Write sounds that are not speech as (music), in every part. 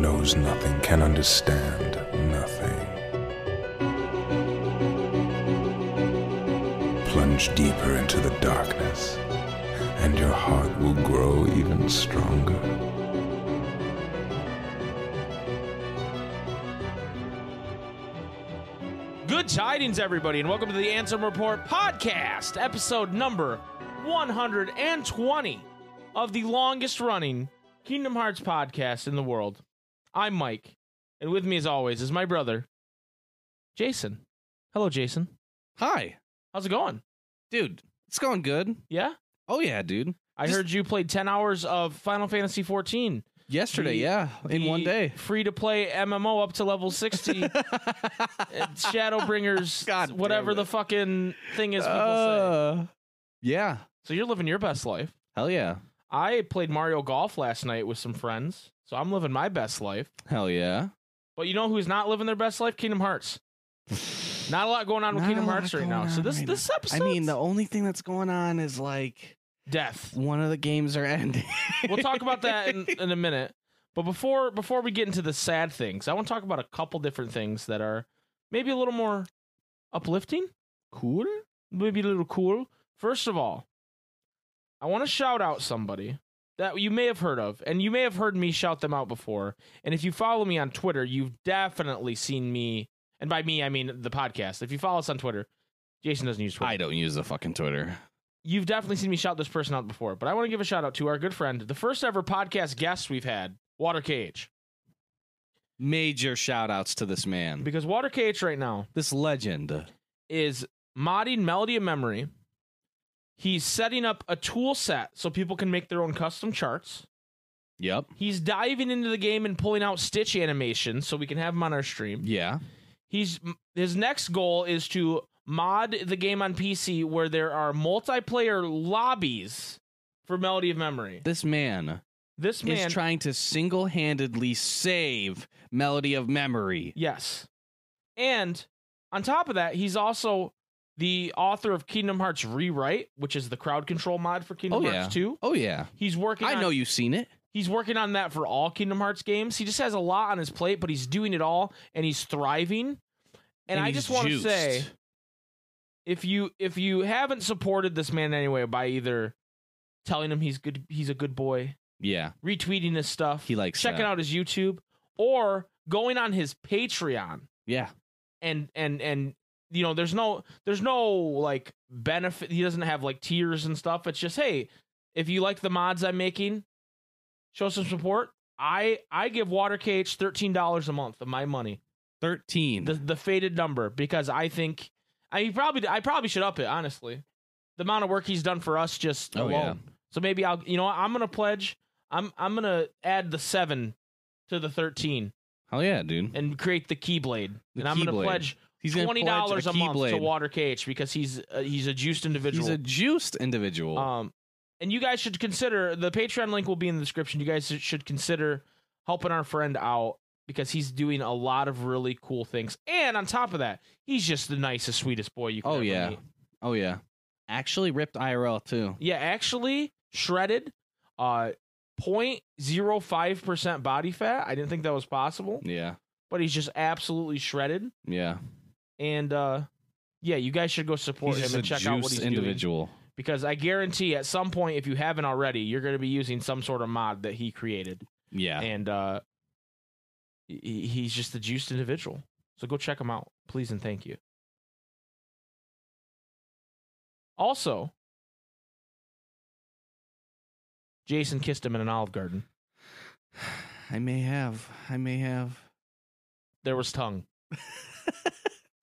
knows nothing can understand nothing. Plunge deeper into the darkness, and your heart will grow even stronger. Good tidings, everybody, and welcome to the Ansem Report podcast, episode number 120 of the longest running Kingdom Hearts podcast in the world. I'm Mike, and with me, as always, is my brother, Jason. Hello, Jason. Hi, How's it going? dude. It's going good. Yeah? Oh yeah, dude. I Just- heard you played 10 hours of Final Fantasy 14. Yesterday, The- yeah, in one day. Free to play MMO up to level 60. (laughs) Shadowbringers, God whatever the fucking thing is people say. Uh, yeah. So you're living your best life. Hell yeah. I played Mario Golf last night with some friends, so I'm living my best life. Hell yeah. But you know who's not living their best life? Kingdom Hearts. (sighs) Not a lot going on with Not Kingdom Hearts right now. So this right this episode I mean, the only thing that's going on is like death. one of the games are ending. We'll talk about that in, (laughs) in a minute. But before before we get into the sad things, I want to talk about a couple different things that are maybe a little more uplifting, cool. maybe a little cool. First of all, I want to shout out somebody that you may have heard of, and you may have heard me shout them out before. And if you follow me on Twitter, you've definitely seen me, and by me I mean the podcast. If you follow us on Twitter, Jason doesn't use Twitter. I don't use the fucking Twitter. You've definitely seen me shout this person out before, but I want to give a shout out to our good friend, the first ever podcast guest we've had, Water Cage. Major shout outs to this man. Because Water Cage right now This legend. is modding Melody of Memory. He's setting up a tool set so people can make their own custom charts. Yep. He's diving into the game and pulling out Stitch animations so we can have them on our stream. Yeah. He's his next goal is to mod the game on PC where there are multiplayer lobbies for Melody of Memory. This man, This man is trying to single handedly save Melody of Memory. Yes. And on top of that, he's also the author of Kingdom Hearts Rewrite, which is the crowd control mod for Kingdom Oh, Hearts yeah. 2. Oh, yeah. He's working I on, know you've seen it. he's working on that for all Kingdom Hearts games. He just has a lot on his plate, but he's doing it all and he's thriving. And, I just want to say if you if you haven't supported this man anyway by either telling him he's good he's a good boy, Yeah. retweeting his stuff, He likes checking that. out his YouTube, or going on his Patreon Yeah. and and and you know there's no there's no like benefit he doesn't have like tiers and stuff it's just hey if you like the mods i'm making show some support i i give water cage $13 a month of my money 13. the the faded number because i think i probably i probably should up it honestly the amount of work he's done for us just Oh, alone yeah. so maybe i'll you know what i'm gonna pledge i'm i'm gonna add the seven to the 13 Hell yeah, dude. and create the keyblade The and i'm gonna Keyblade. pledge He's twenty dollars a, month to Water Cage because he's uh, he's a juiced individual. He's a juiced individual. um, and you guys should consider the Patreon link will be in the description. You guys should consider helping our friend out because he's doing a lot of really cool things. And on top of that, he's just the nicest, sweetest boy you can Oh, yeah. meet. oh yeah. Actually ripped IRL too. Yeah, actually shredded, uh, 0.05 percent body fat. I didn't think that was possible, Yeah. but he's just absolutely shredded. Yeah. And uh, yeah, you guys should go support He's him and check out what he's doing. individual. because I guarantee at some point, if you haven't already, you're going to be using some sort of mod that he created, Yeah. and uh, he, he's just a juiced individual. So go check him out, please and thank you. Also, Jason kissed him in an Olive Garden. (sighs) I may have. I may have. There was tongue, (laughs)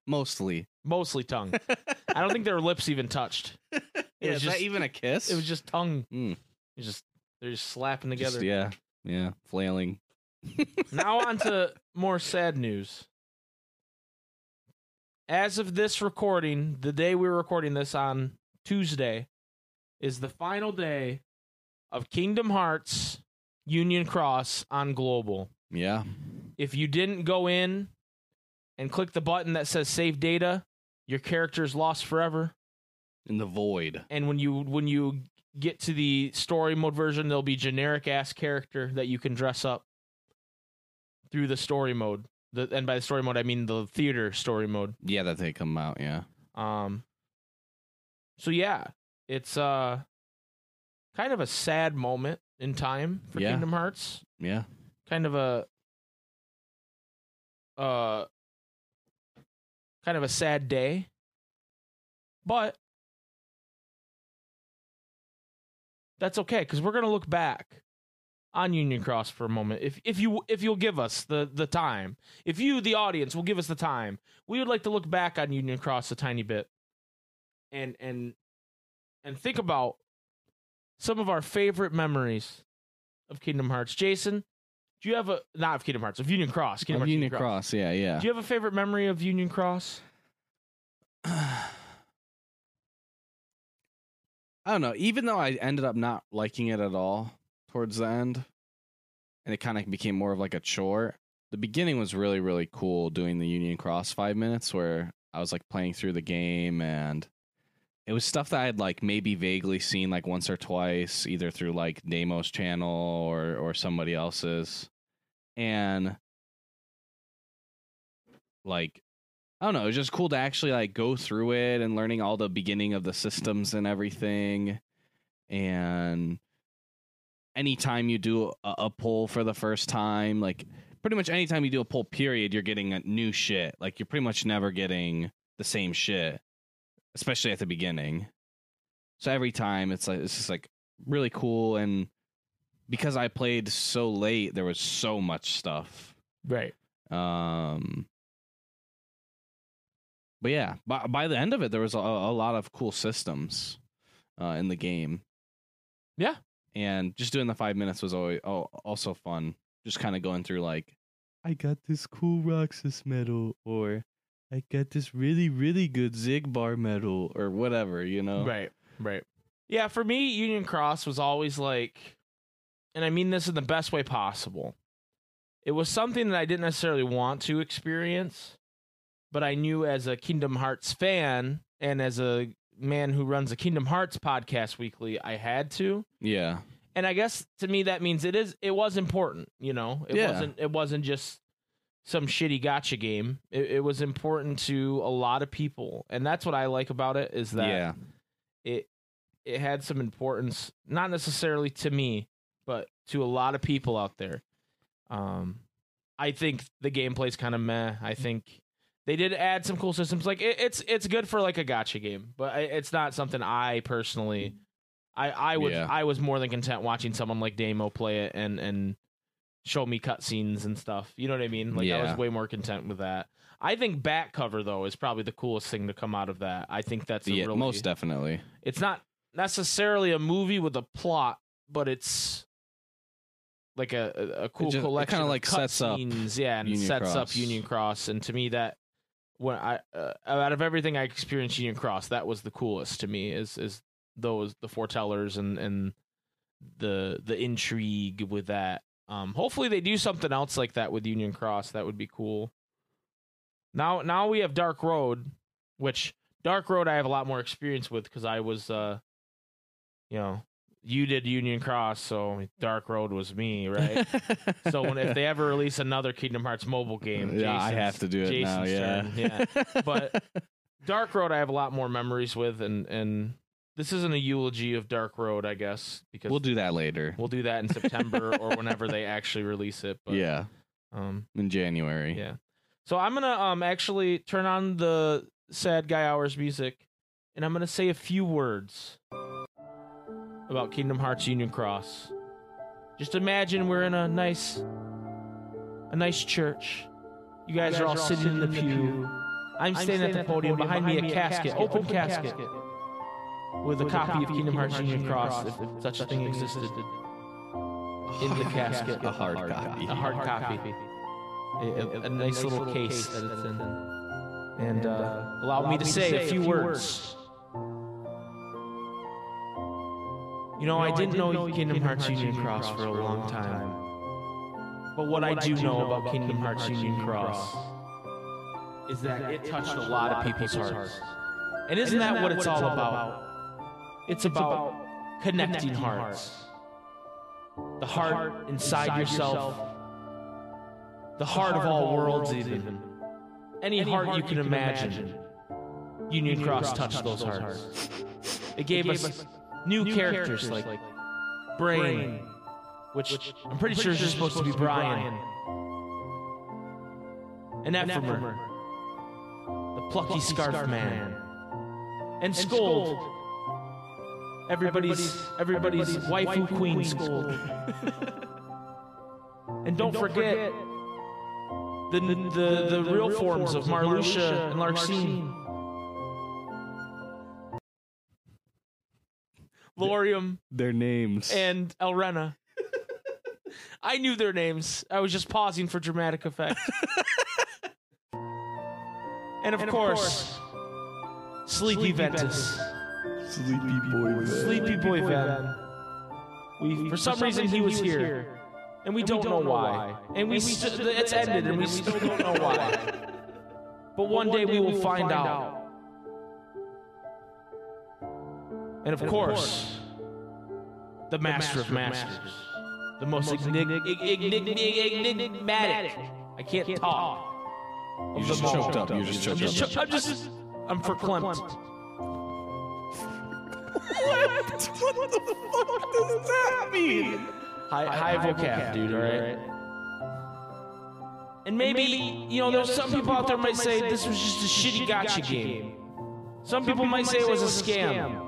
Mostly. mostly tongue. (laughs) I don't think their lips even touched. yeah, was is just- that even a kiss? It was just tongue. Mm. It was just they're just slapping Just- together. yeah. Yeah. Flailing. (laughs) now on to more sad news. As of this recording, the day we're recording this on Tuesday, is the final day of Kingdom Hearts Union Cross on Global. Yeah. If you didn't go in and click the button that says save data, your character is lost forever. In the void. And when you when you get to the story mode version, there'll be generic ass character that you can dress up. through the story mode. The, and by the story mode, I mean the theater story mode. Yeah, that they come out. Yeah. Um. So yeah, it's uh kind of a sad moment in time for Yeah. Kingdom Hearts. Yeah. Kind of a uh kind of a sad day. But that's okay because we're gonna look back on Union Cross for a moment. If if you if you'll give us the the time, if you the audience will give us the time, we would like to look back on Union Cross a tiny bit, and and and think about some of our favorite memories of Kingdom Hearts. Jason, do you have a not of Kingdom Hearts of Union Cross? Kingdom Of Hearts, Union Cross. Yeah. Yeah. Do you have a favorite memory of Union Cross? (sighs) I don't know. Even though I ended up not liking it at all towards the end, and it kind of became more of like a chore. The beginning was really, really cool doing the Union Cross five minutes where I was like playing through the game and it was stuff that I had like maybe vaguely seen like once or twice, either through like Damo's channel or or somebody else's. And like I don't know, it was just cool to actually like go through it and learning all the beginning of the systems and everything. And anytime you do a, a pull for the first time, like pretty much anytime you do a pull period, you're getting new shit. Like you're pretty much never getting the same shit, especially at the beginning. So every time it's like it's just like really cool and because I played so late, there was so much stuff. Right. Um, but yeah, by by the end of it, there was a, a lot of cool systems uh, in the game. Yeah. and just doing the five minutes was always oh, also fun. Just kind of going through like, I got this cool Roxas medal, or I got this really really good Xigbar medal, or whatever. You know, Right. Right. Yeah, for me, Union Cross was always like, and I mean this in the best way possible. It was something that I didn't necessarily want to experience, but I knew as a Kingdom Hearts fan and as a man who runs a Kingdom Hearts podcast weekly, I had to. Yeah, And I guess to me that means it is it was important, you know. It Yeah. wasn't it wasn't just some shitty gotcha game. It, it was important to a lot of people, and that's what I like about it is that yeah, it it had some importance, not necessarily to me, but to a lot of people out there. Um, I think the gameplay's kind of meh. I think they did add some cool systems. Like it, it's it's good for like a gotcha game, but it's not something I personally. I I would Yeah. I was more than content watching someone like Damo play it and and show me cutscenes and stuff. You know what I mean? Like I was way more content with that. I think back cover though is probably the coolest thing to come out of that. I think that's a yeah, really, most definitely. it's not necessarily a movie with a plot, but it's like a a, cool just- collection kinda, of like, sets up yeah, and Union sets up Union Cross. And to me, that when I uh, out of everything I experienced Union Cross, that was the coolest to me. Is is those the foretellers and and the the intrigue with that. Um, hopefully they do something else like that with Union Cross. That would be cool. Now now we have Dark Road, which Dark Road I have a lot more experience with because I was uh you know, you did Union Cross, so Dark Road was me, right? so when if they ever release another Kingdom Hearts mobile game, yeah, I have to do it now. Yeah, turn, yeah. But- (laughs) Dark Road I have a lot more memories with and and this isn't a eulogy of Dark Road, I guess, because we'll do that later. we'll do that in September or (laughs) whenever they actually release it. But yeah, um in January. yeah. So I'm gonna um actually turn on the sad guy hours music and I'm gonna say a few words about Kingdom Hearts Union Cross. Just imagine we're in a nice a nice church. You guys, are all sitting in the pew. I'm standing at the podium. Behind me a casket, open casket, with a copy of Kingdom Hearts Union Cross, if such a thing existed. In the casket, a hard copy. a hard copy, a, a- a nice little case that it's in, and uh, allow me to say a few words. You know, I didn't know Kingdom Hearts Union Cross for a long time, but what I do know about Kingdom Hearts Union Cross is that it touched a lot of people's hearts. And isn't that what it's all about? It's about connecting hearts. The heart inside yourself, the heart of all worlds, even. Any heart you can imagine. Union Cross touched those hearts. It gave us new characters like Brain, which I'm pretty sure is just supposed to be Brian, and Ephemer, the plucky scarf man, and Skuld, everybody's everybody's waifu queen Skuld. (laughs) And don't forget the, the, the, real forms of Marluxia and Larxene. Lauriam Their names. and Elrena. (laughs) I knew their names. I was just pausing for dramatic effect. (laughs) and of course, Sleepy Ventus. Sleepy Boy. Sleepy Boy Ven. We, for some reason, he was here. And we, don't, know why. And we, st- it's ended, and we still don't know why. But one day we will find out. And of course, the Master of Masters, the most enigmatic. I can't talk. You just choked up. You just choked up. I'm just, I'm verklempt. What the fuck does that mean? High, high, vocab, dude, alright? And maybe, you know, there's some people out there might say this was just a shitty gotcha game. Some people might say it was a scam.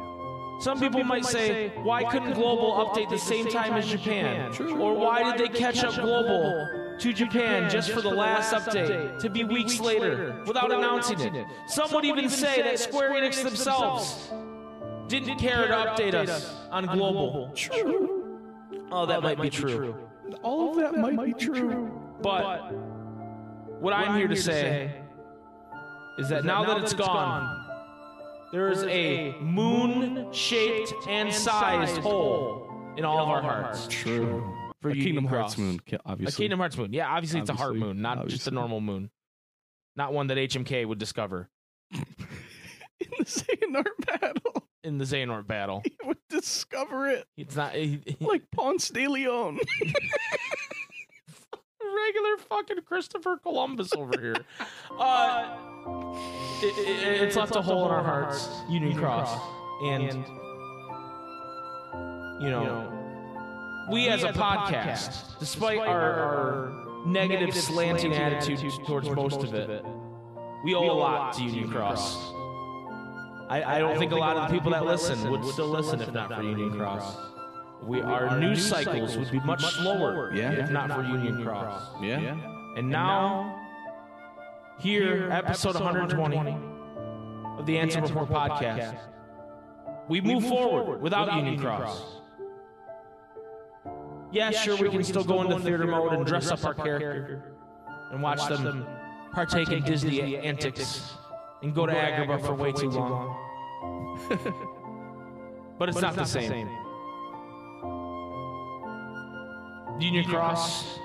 Some people might say, why couldn't Global update the same time as Japan? Or why did they catch up Global to Japan just for the last update to be weeks later without announcing it? Some would even say that Square Enix themselves didn't care to update us on Global. True. Oh, that might be true. All of that might be true. But what I'm here to say is that now that it's gone, there is a moon shaped and sized hole in all of our hearts. True. For A Union Kingdom Cross. Hearts moon, ki- A. Kingdom Hearts moon. Yeah, obviously it's a heart moon, not just a normal moon. Not one that HMK would discover (laughs) In the Xehanort battle, in the Xehanort battle. (laughs) he would discover it It's not he- he- (laughs) like Ponce de Leon. (laughs) regular fucking Christopher Columbus over here. Uh, it- it- it's left a hole in our hearts, Union Cross, and you know, we as a podcast, despite our, our negative slanting attitude towards most of it, we owe a lot to Union Cross. I, I don't think a lot of the people that listen would still listen if not for Union Cross. We, our news cycles would be much slower Yeah. if not for Union Cross. yeah. And now, here, episode 120 of the Ansem Report podcast, we move forward without Union Cross. Yeah, sure, we can still go into theater mode and dress up our character and watch them partake in Disney antics and go to Agrabah for way too long. (laughs) But it's not the same. Union Cross,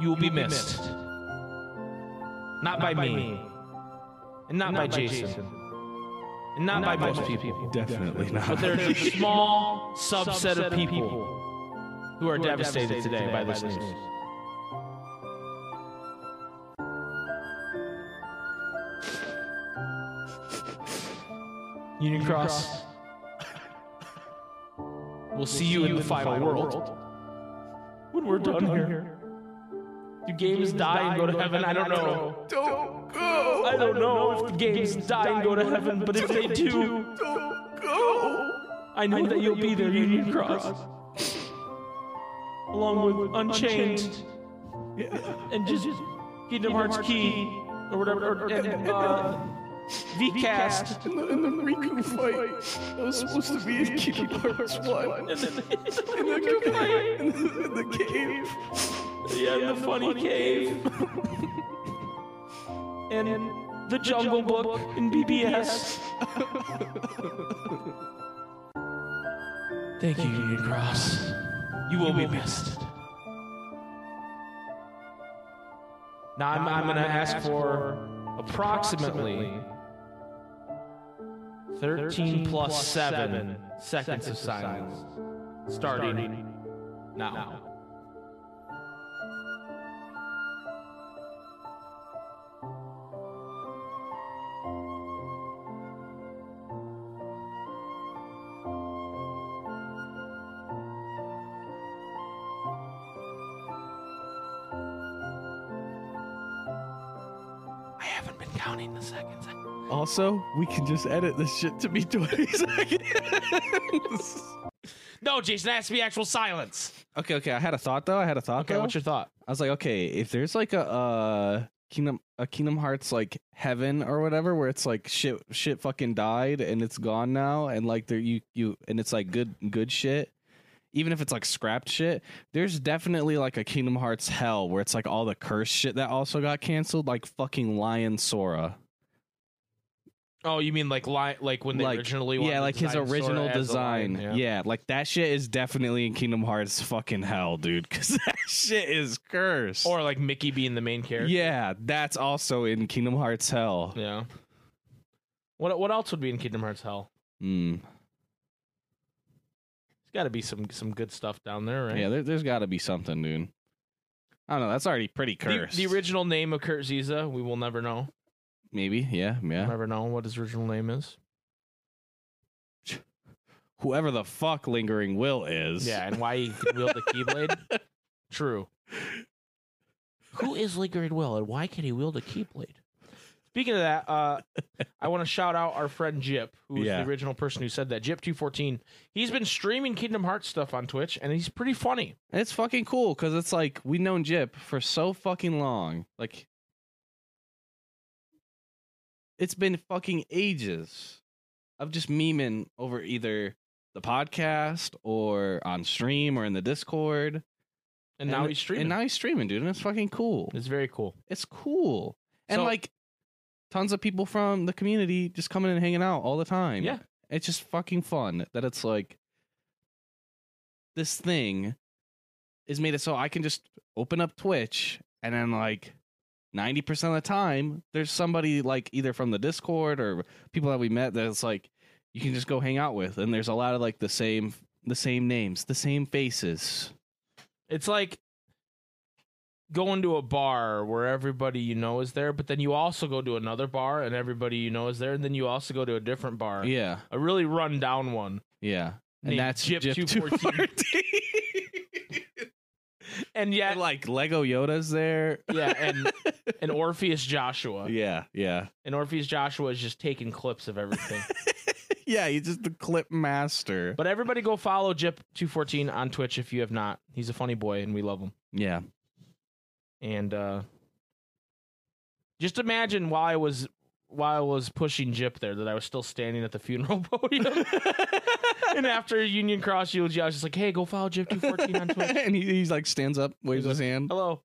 you will be missed. Not by me, and not by Jason, and not by most people. Definitely not. But there's (laughs) a small subset of people who are devastated today by this news. Union Cross. (laughs) We'll see you in the final world. When we're done here. Do games die and go to heaven? I don't know. Don't go. I don't know if the games die and go to heaven, but if they do, Don't go. I know that you'll be there, Union Cross. Along with Unchained and just Kingdom Hearts Key or whatever, or, and, uh, VCast. In the, in the Riku fight, that was supposed to be in Kingdom Hearts 1. (laughs) And then In (laughs) the, (laughs) cave. in the, in the cave. yeah, in the funny cave. and the Jungle Book in BBS. Thank you, Union Cross. You will be missed. Now I'm, I'm going to ask for approximately 13 plus 7 seconds of silence starting now. Seconds. Also, we can just edit this shit to be (laughs) 20 seconds. No, Jason, that has to be actual silence. okay, okay. I had a thought though. I had a thought Okay, though. what's your thought? I was like, okay, if there's like a uh Kingdom a Kingdom Hearts like heaven or whatever where it's like shit shit fucking died and it's gone now and like there you you and it's like good good shit. Even if it's like scrapped shit, there's definitely like a Kingdom Hearts hell where it's like all the cursed shit that also got canceled, like fucking Lion Sora. Oh, you mean like li- like when they Like, originally yeah, like his original design. lion, yeah. like that shit is definitely in Kingdom Hearts fucking hell, dude. Because (laughs) that shit is cursed. Or like Mickey being the main character. yeah, that's also in Kingdom Hearts hell. Yeah. What what else would be in Kingdom Hearts Hell? Hmm. There's got to be some some good stuff down there, right? Yeah, there, there's got to be something, dude. I don't know. That's already pretty The, cursed. the original name of Kurt Zisa, we will never know. Maybe, yeah, yeah. never know what his original name is. (laughs) Whoever the fuck Lingering Will is. Yeah, and why he could (laughs) wield the Keyblade. True. Who is Lingering Will, and why can he wield a Keyblade? Speaking of that, uh, I want to shout out our friend Jip, who's Yeah. the original person who said that. Jip214. He's been streaming Kingdom Hearts stuff on Twitch, and he's pretty funny. And it's fucking cool because it's like we've known Jip for so fucking long. Like, it's been fucking ages of just memeing over either the podcast or on stream or in the Discord. And, now he's streaming. And now he's streaming, dude. And it's fucking cool. it's very cool. It's cool. And So- like tons of people from the community just coming and hanging out all the time. Yeah. It's just fucking fun that it's like this thing is made it so I can just open up Twitch and then like 90% of the time there's somebody like either from the Discord or people that we met that's like you can just go hang out with and there's a lot of like the same the same names, the same faces. It's like going to a bar where everybody you know is there, but then you also go to another bar and everybody you know is there, and then you also go to a different bar. Yeah. A really run down one. Yeah. And that's 214. 214. (laughs) And yet And like Lego Yoda's there. Yeah, (laughs) and and Orpheus Joshua. yeah, yeah. And Orpheus Joshua is just taking clips of everything. (laughs) yeah, he's just the clip master. but everybody go follow Jip214 on Twitch if you have not. He's a funny boy and we love him. yeah. And uh just imagine while I was while I was pushing Jip there that I was still standing at the funeral (laughs) podium. (laughs) and after Union Cross eulogy, I was just like, hey, go follow Jip214 on Twitch. (laughs) and he, he's like stands up, waves his hand. Hello.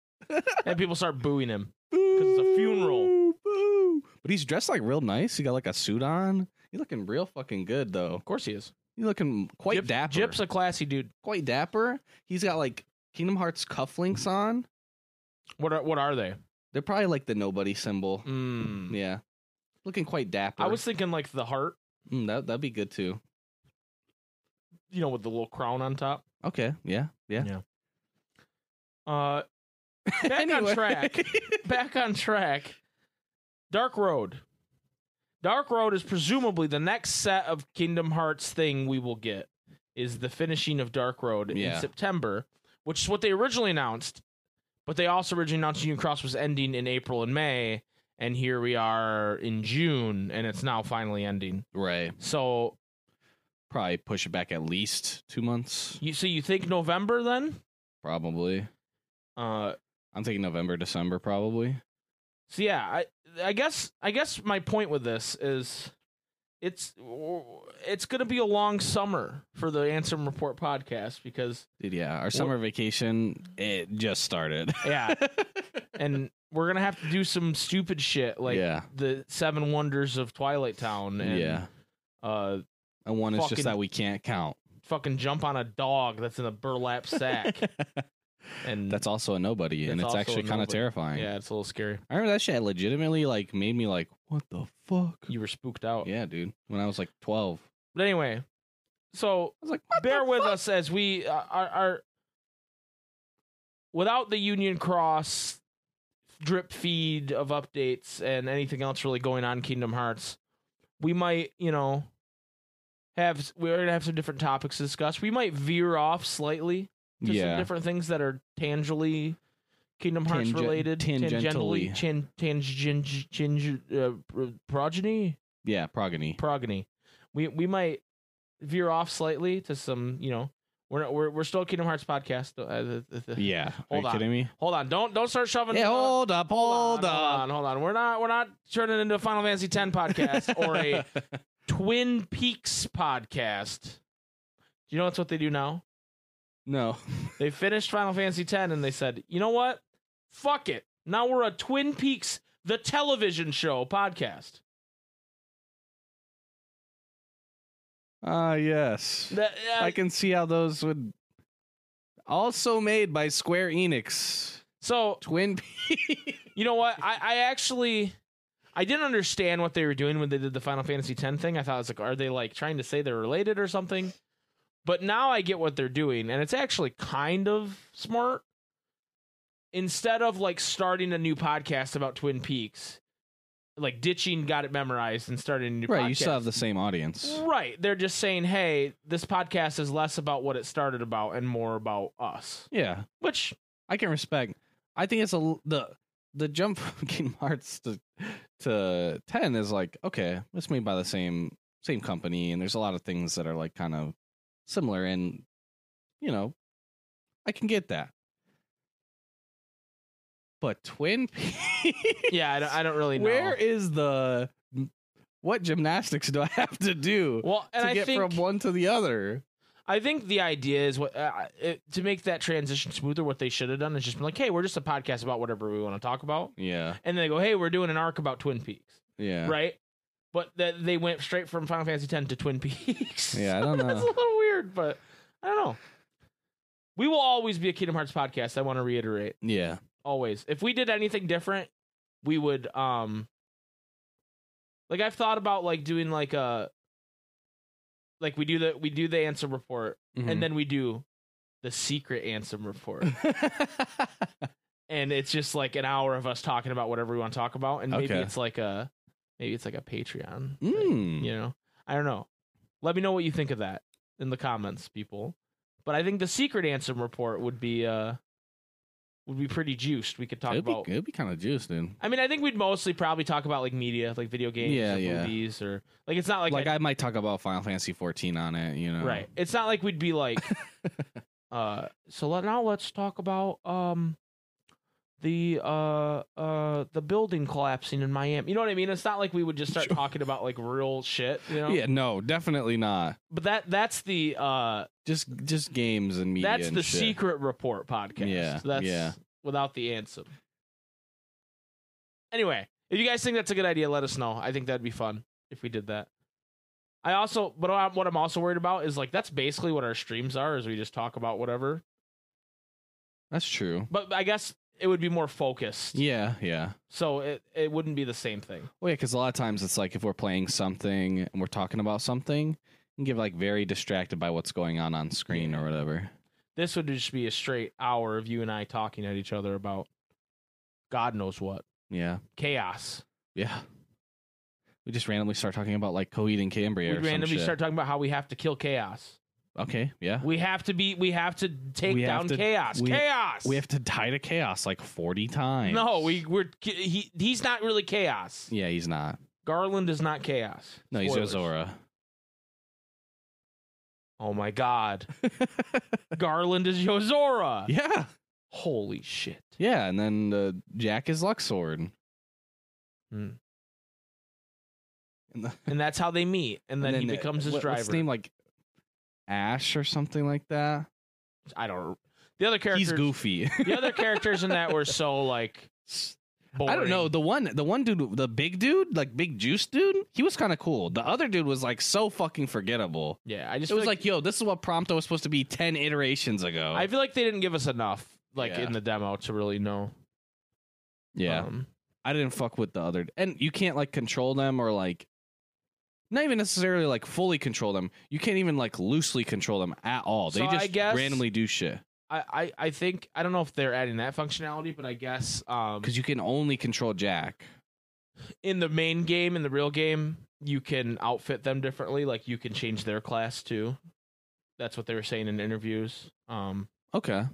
and people start booing him. Because it's a funeral. Boo. But he's dressed like real nice. He got like a suit on. He's looking real fucking good though. Of course he is. He's looking quite Jip- dapper. Jip's a classy dude. quite dapper. He's got like Kingdom Hearts cufflinks on. What are what are they? They're probably like the nobody symbol. Mm. Yeah. Looking quite dapper. I was thinking like the heart, Mm, that that'd be good too. you know, with the little crown on top. Okay. Yeah. Yeah. Yeah. Uh, (laughs) back on track. back on track. Dark Road. Dark Road is presumably the next set of Kingdom Hearts thing we will get is the finishing of Dark Road in September, which is what they originally announced. But they also originally announced Union Cross was ending in April and May, and here we are in June, and it's now finally ending. right. So Probably push it back at least two months. you so you think November then? Probably. Uh, I'm thinking November, December, probably. So yeah, I I guess I guess my point with this is it's it's going to be a long summer for the Answer and Report podcast because Dude, yeah. Our summer vacation, it just started. yeah, (laughs) and we're going to have to do some stupid shit like yeah. the Seven Wonders of Twilight Town and yeah. uh And one is just that we can't count. fucking jump on a dog that's in a burlap sack (laughs) and That's also a nobody, and it's actually kind of terrifying. yeah, it's a little scary. I remember that shit legitimately like made me like, what the fuck? You were spooked out. Yeah, dude. When I was like 12, But anyway, so I was like, bear with fuck? us as we uh, are, are without the Union Cross drip feed of updates and anything else really going on Kingdom Hearts. We might, you know, have we're gonna have some different topics to discuss. We might veer off slightly to some different things that are tangibly Kingdom Hearts related, tangentially. tangentially, chan, tang, tang, uh, progeny, Yeah, progeny. progeny. We we might veer off slightly to some, you know, we're not, we're we're still Kingdom Hearts podcast. Uh, the- the- the- Yeah. Are Hold you on. kidding me? Hold on, don't don't start shoving. Yeah, hold up, hold hold up. on, hold on. We're not we're not turning into a Final Fantasy X podcast or a (laughs) Twin Peaks podcast. Do you know that's what they do now? no. (laughs) They finished Final Fantasy X and they said, you know what? Fuck it. Now we're a Twin Peaks, the television show podcast. Ah, yes. That, uh, I can see how those would. Also made by Square Enix. so Twin Peaks. you know what? I, I actually I didn't understand what they were doing when they did the Final Fantasy X thing. I thought it was like, are they like trying to say they're related or something? But now I get what they're doing, and it's actually kind of smart. Instead of like starting a new podcast about Twin Peaks, like ditching got it memorized and starting a new right, podcast. you still have the same audience. Right. They're just saying, hey, this podcast is less about what it started about and more about us. Yeah, Which I can respect. I think it's a the the jump (laughs) from Kingdom Hearts to to ten is like okay, it's made by the same same company, and there's a lot of things that are like kind of similar, and you know, I can get that. But Twin (laughs) Peaks, yeah, I don't, I don't really know. where is the what gymnastics do I have to do well, and to I get think from one to the other? I think the idea is what uh, it, to make that transition smoother. What they should have done is just been like, "Hey, we're just a podcast about whatever we want to talk about," Yeah, and then they go, "Hey, we're doing an arc about Twin Peaks," yeah, right? But that they went straight from Final Fantasy X to Twin (laughs) Peaks. Yeah, I don't (laughs) know. That's a little weird, but I don't know. We will always be a Kingdom Hearts podcast. I want to reiterate. yeah. Always if we did anything different we would um like i've thought about like doing like a like we do the we do the Ansem report Mhm. and then we do the secret Ansem report (laughs) and it's just like an hour of us talking about whatever we want to talk about and maybe Okay. it's like a maybe it's like a patreon thing, Mm. you know i don't know let me know what you think of that in the comments people but i think the secret Ansem report would be uh would be pretty juiced we could talk it'd be, about it'd be kind of juiced, then. I mean, I think we'd mostly probably talk about like media, like video games, Yeah, or yeah. movies, or like it's not like, Like, I- I might talk about Final Fantasy 14 on it, you know. right. It's not like we'd be like, (laughs) uh. So let, now let's talk about um, the uh uh the building collapsing in Miami. You know what I mean? It's not like we would just start Sure. talking about like real shit, you know. Yeah, no, definitely not. But that that's the uh Just just games and media. that's and the shit. secret report podcast. Yeah, that's yeah. without the answer. Anyway, if you guys think that's a good idea, let us know. I think that'd be fun if we did that. I also, but what I'm- what I'm also worried about is like that's basically what our streams are, is we just talk about whatever. That's true. But I guess it would be more focused, Yeah, yeah. so it it wouldn't be the same thing. Well, yeah, because a lot of times it's like if we're playing something and we're talking about something, you can get like very distracted by what's going on on screen or whatever. This would just be a straight hour of you and I talking at each other about God knows what Yeah, chaos. yeah. We just randomly start talking about like Coheed and Cambria. We randomly start talking about how we have to kill chaos. Okay, yeah. We have to be. We have to take We down to- chaos. we- chaos. We have to die to chaos like forty times. No, we we're he he's not really chaos. Yeah, he's not. Garland is not chaos. No, he's Spoilers. Yozora. Oh my god. (laughs) Garland is Yozora. Yeah, Holy shit. yeah, and then uh, Jack is Luxord. Hmm. And, the, And that's how they meet. And then, he uh, becomes his what- driver. What's his name? Like Ash or something like that. I don't the other characters He's goofy. the other characters in that were (laughs) so like boring. I don't know. The one, the one dude, the big dude, like big juice dude, he was kind of cool. The other dude was like so fucking forgettable. Yeah, I just It was feel like, yo, this is what Prompto was supposed to be ten iterations ago. I feel like they didn't give us enough like Yeah. in the demo to really know. yeah, Um, I didn't fuck with the other, and you can't like control them or like, not even necessarily like fully control them. You can't even like loosely control them at all. They So I just guess- randomly do shit I, I I think I don't know if they're adding that functionality, but I guess um because you can only control Jack. in the main game, in the real game, you can outfit them differently. Like you can change their class too. That's what they were saying in interviews. Um, Okay,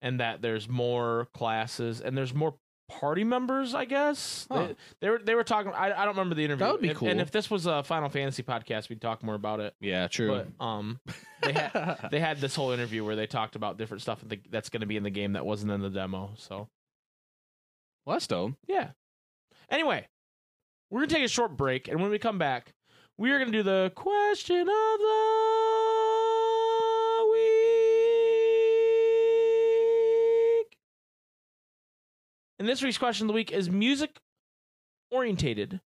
and that there's more classes and there's more party members. I guess Huh. they, they were they were talking. I, I don't remember the interview. That would be If- cool. And if this was a Final Fantasy podcast, we'd talk more about it. Yeah, true. But um, they had (laughs) they had this whole interview where they talked about different stuff the- that's going to be in the game that wasn't in the demo. So well, that's dope. yeah. Anyway, we're gonna take a short break, and when we come back, we are gonna do the question of the And this week's question of the week is music orientated.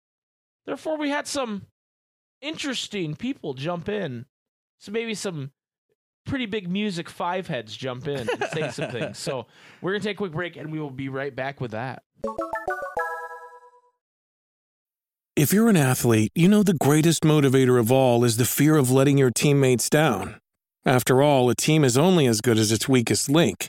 Therefore, we had some interesting people jump in. So maybe some pretty big music five heads jump in and say some (laughs) things. So we're gonna take a quick break, and we will be right back with that. If you're an athlete, you know the greatest motivator of all is the fear of letting your teammates down. After all, a team is only as good as its weakest link.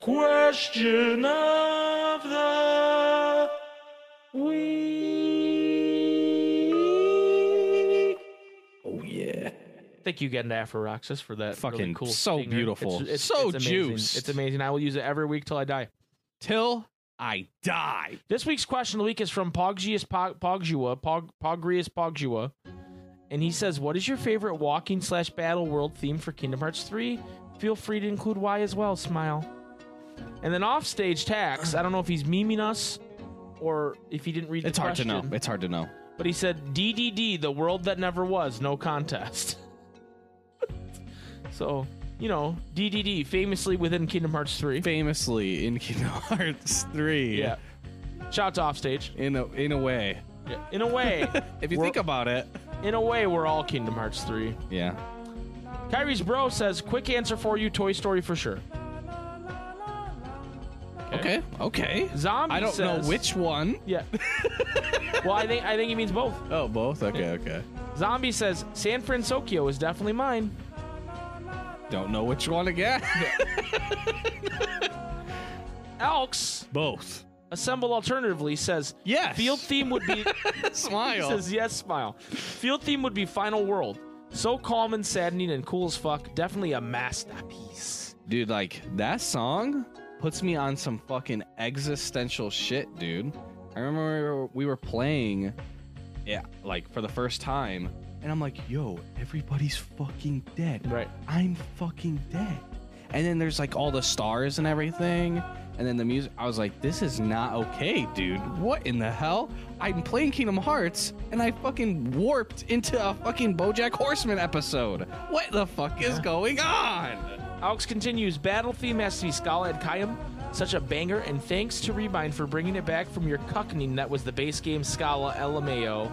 question of the week. Oh yeah. Thank you again to Afroxis for that Fucking really cool so stinger. beautiful. It's, it's, So it's amazing. juiced. It's amazing. I will use it every week till I die. Till I die. This week's question of the week is from Poggius Pog- Pogjua, Pog- Pogrius Pogjua. And he says, What is your favorite walking slash battle world theme for Kingdom Hearts 3? Feel free to include why as well, smile. And then offstage tax, I don't know if he's memeing us or if he didn't read the It's hard to know. It's hard to know. But he said, DDD, the world that never was, no contest. (laughs) so, you know, DDD, famously within Kingdom Hearts 3. Famously in Kingdom (laughs) Hearts 3. Yeah. Shout out to offstage. In a in a way. Yeah. In a way, (laughs) If you We're- think about it. in a way, we're all Kingdom Hearts 3. Yeah. Kyrie's bro says, quick answer for you, Toy Story for sure. Okay. Okay. Zombie I don't says, know which one. Yeah. (laughs) well, I think I think he means both. Oh, both. Okay, okay. Zombie says San Francisco is definitely mine. Don't know which one again. (laughs) Elks both. assemble alternatively says Yes. field theme would be (laughs) he Smile. says yes smile. Field theme would be Final World. So calm and saddening and cool as fuck. Definitely a masterpiece. Dude, like that song puts me on some fucking existential shit, dude. I remember we were, we were playing, yeah, like for the first time, and I'm like, yo, everybody's fucking dead. Right. I'm fucking dead. And then there's like all the stars and everything. And then the music, I was like, this is not okay, dude. What in the hell? I'm playing Kingdom Hearts and I fucking warped into a fucking Bojack Horseman episode. What the fuck is going on? Alex continues, battle theme has to be Scala ad Caelum. Such a banger, and thanks to Re Mind for bringing it back from your cuckening that was the base game Scala LMAO.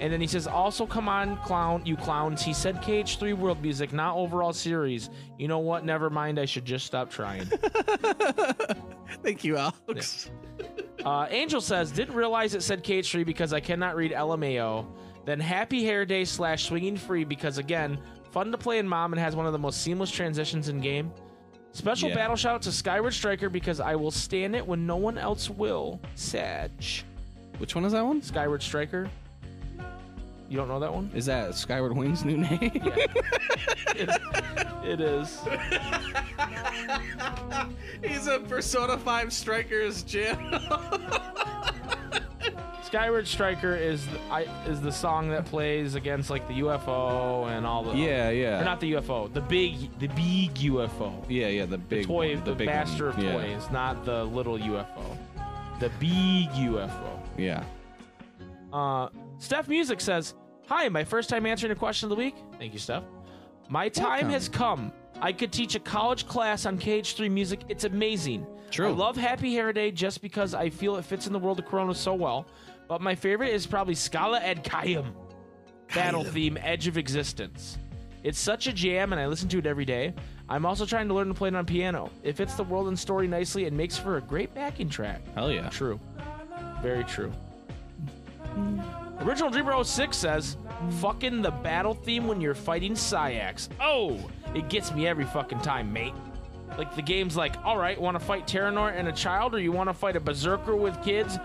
And then he says, also come on, clown, you clowns. He said KH3 world music, not overall series. You know what? Never mind, I should just stop trying. (laughs) Thank you, Alex. uh, Angel says, didn't realize it said KH3 because I cannot read LMAO. Then Happy Hair Day slash Swinging Free because, again, fun to play in Mom and has one of the most seamless transitions in game. Special Yeah. battle shout out to Skyward Striker because I will stand it when no one else will. Sag. Which one is that one? Skyward Striker. You don't know that one? Is that Skyward Wings' new (laughs) name? It, it is. (laughs) He's a Persona 5 Strikers channel. (laughs) Skyward Striker is the, I, is the song that plays against like the UFO and all the yeah, yeah. or not the UFO, the big the big UFO. yeah, yeah, the big toy, one, the, big master one. of yeah. toys, not the little UFO. The big UFO. Yeah. Uh, Steph Music says, "Hi, my first time answering a question of the week. Thank you, Steph. My time Welcome. has come. I could teach a college class on KH3 music. It's amazing. True. I love Happy Hair Day just because I feel it fits in the world of Corona so well. But my favorite is probably Scala ad Caelum. Battle theme, Edge of Existence. It's such a jam, and I listen to it every day. I'm also trying to learn to play it on piano. It fits the world and story nicely and makes for a great backing track. Hell yeah. True. Very true. Original Dreamer 06 says, fucking the battle theme when you're fighting Saïx. Oh, it gets me every fucking time, mate. Like the game's like, all right, want to fight Terranor and a child, or you want to fight a berserker with kids